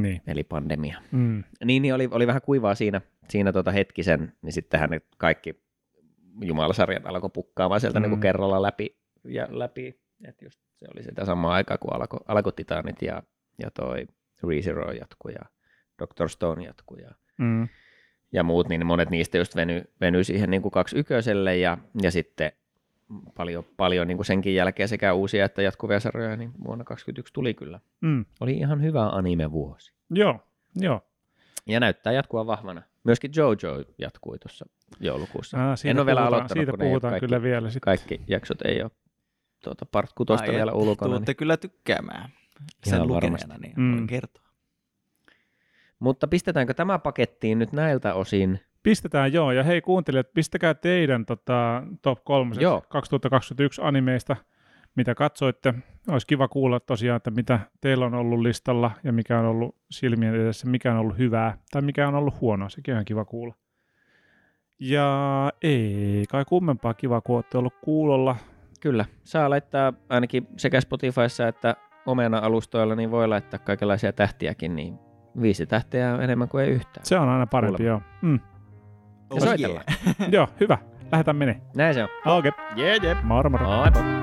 Niin. eli pandemia. Mm. Niin, niin oli, oli vähän kuivaa siinä, siinä tota hetkisen, niin sittenhän ne kaikki jumalasarjat alkoi pukkaamaan sieltä Mm. mm. niin kuin kerralla läpi. Ja läpi. Et just se oli sitä samaa aikaa, kun alkoi, alkoi Titanit ja, ja toi ReZero jatkuu ja Dr. Stone jatkuu ja, Mm. ja muut, niin monet niistä just veny, veny siihen niin kuin kaksi yköiselle ja, ja sitten paljon, paljon niin kuin senkin jälkeen sekä uusia että jatkuvia sarjoja, niin vuonna 2021 tuli kyllä. Mm. Oli ihan hyvä anime-vuosi. Joo, joo. Ja näyttää jatkua vahvana. Myöskin Jojo jatkui tuossa joulukuussa. Ah, siitä en ole vielä puhutaan, aloittanut, Siitä kun puhutaan kaikki, kyllä vielä sitten. kaikki jaksot ei ole tuota part kutosta Ai vielä ulkona. Tuutte Niin. kyllä tykkäämään sen Ihan lukeneena, varmasti. niin Mm. voin kertoa. Mutta pistetäänkö tämä pakettiin nyt näiltä osin? Pistetään joo, ja hei kuuntelijat, pistäkää teidän tota, top 3 Joo. 2021 animeista, mitä katsoitte. Olisi kiva kuulla tosiaan, että mitä teillä on ollut listalla ja mikä on ollut silmien edessä, mikä on ollut hyvää tai mikä on ollut huonoa. Sekin on kiva kuulla. Ja ei kai kummempaa kiva, kun olette ollut kuulolla. Kyllä, saa laittaa ainakin sekä Spotifyssa että Omena-alustoilla, niin voi laittaa kaikenlaisia tähtiäkin, niin viisi tähteä on enemmän kuin ei yhtään. Se on aina parempi, Kuulemma. joo. Mm. Ja soitellaan. joo, hyvä. Lähdetään menee. Näin se on. Okei, okay. Jee, jee. moro moro. Moi.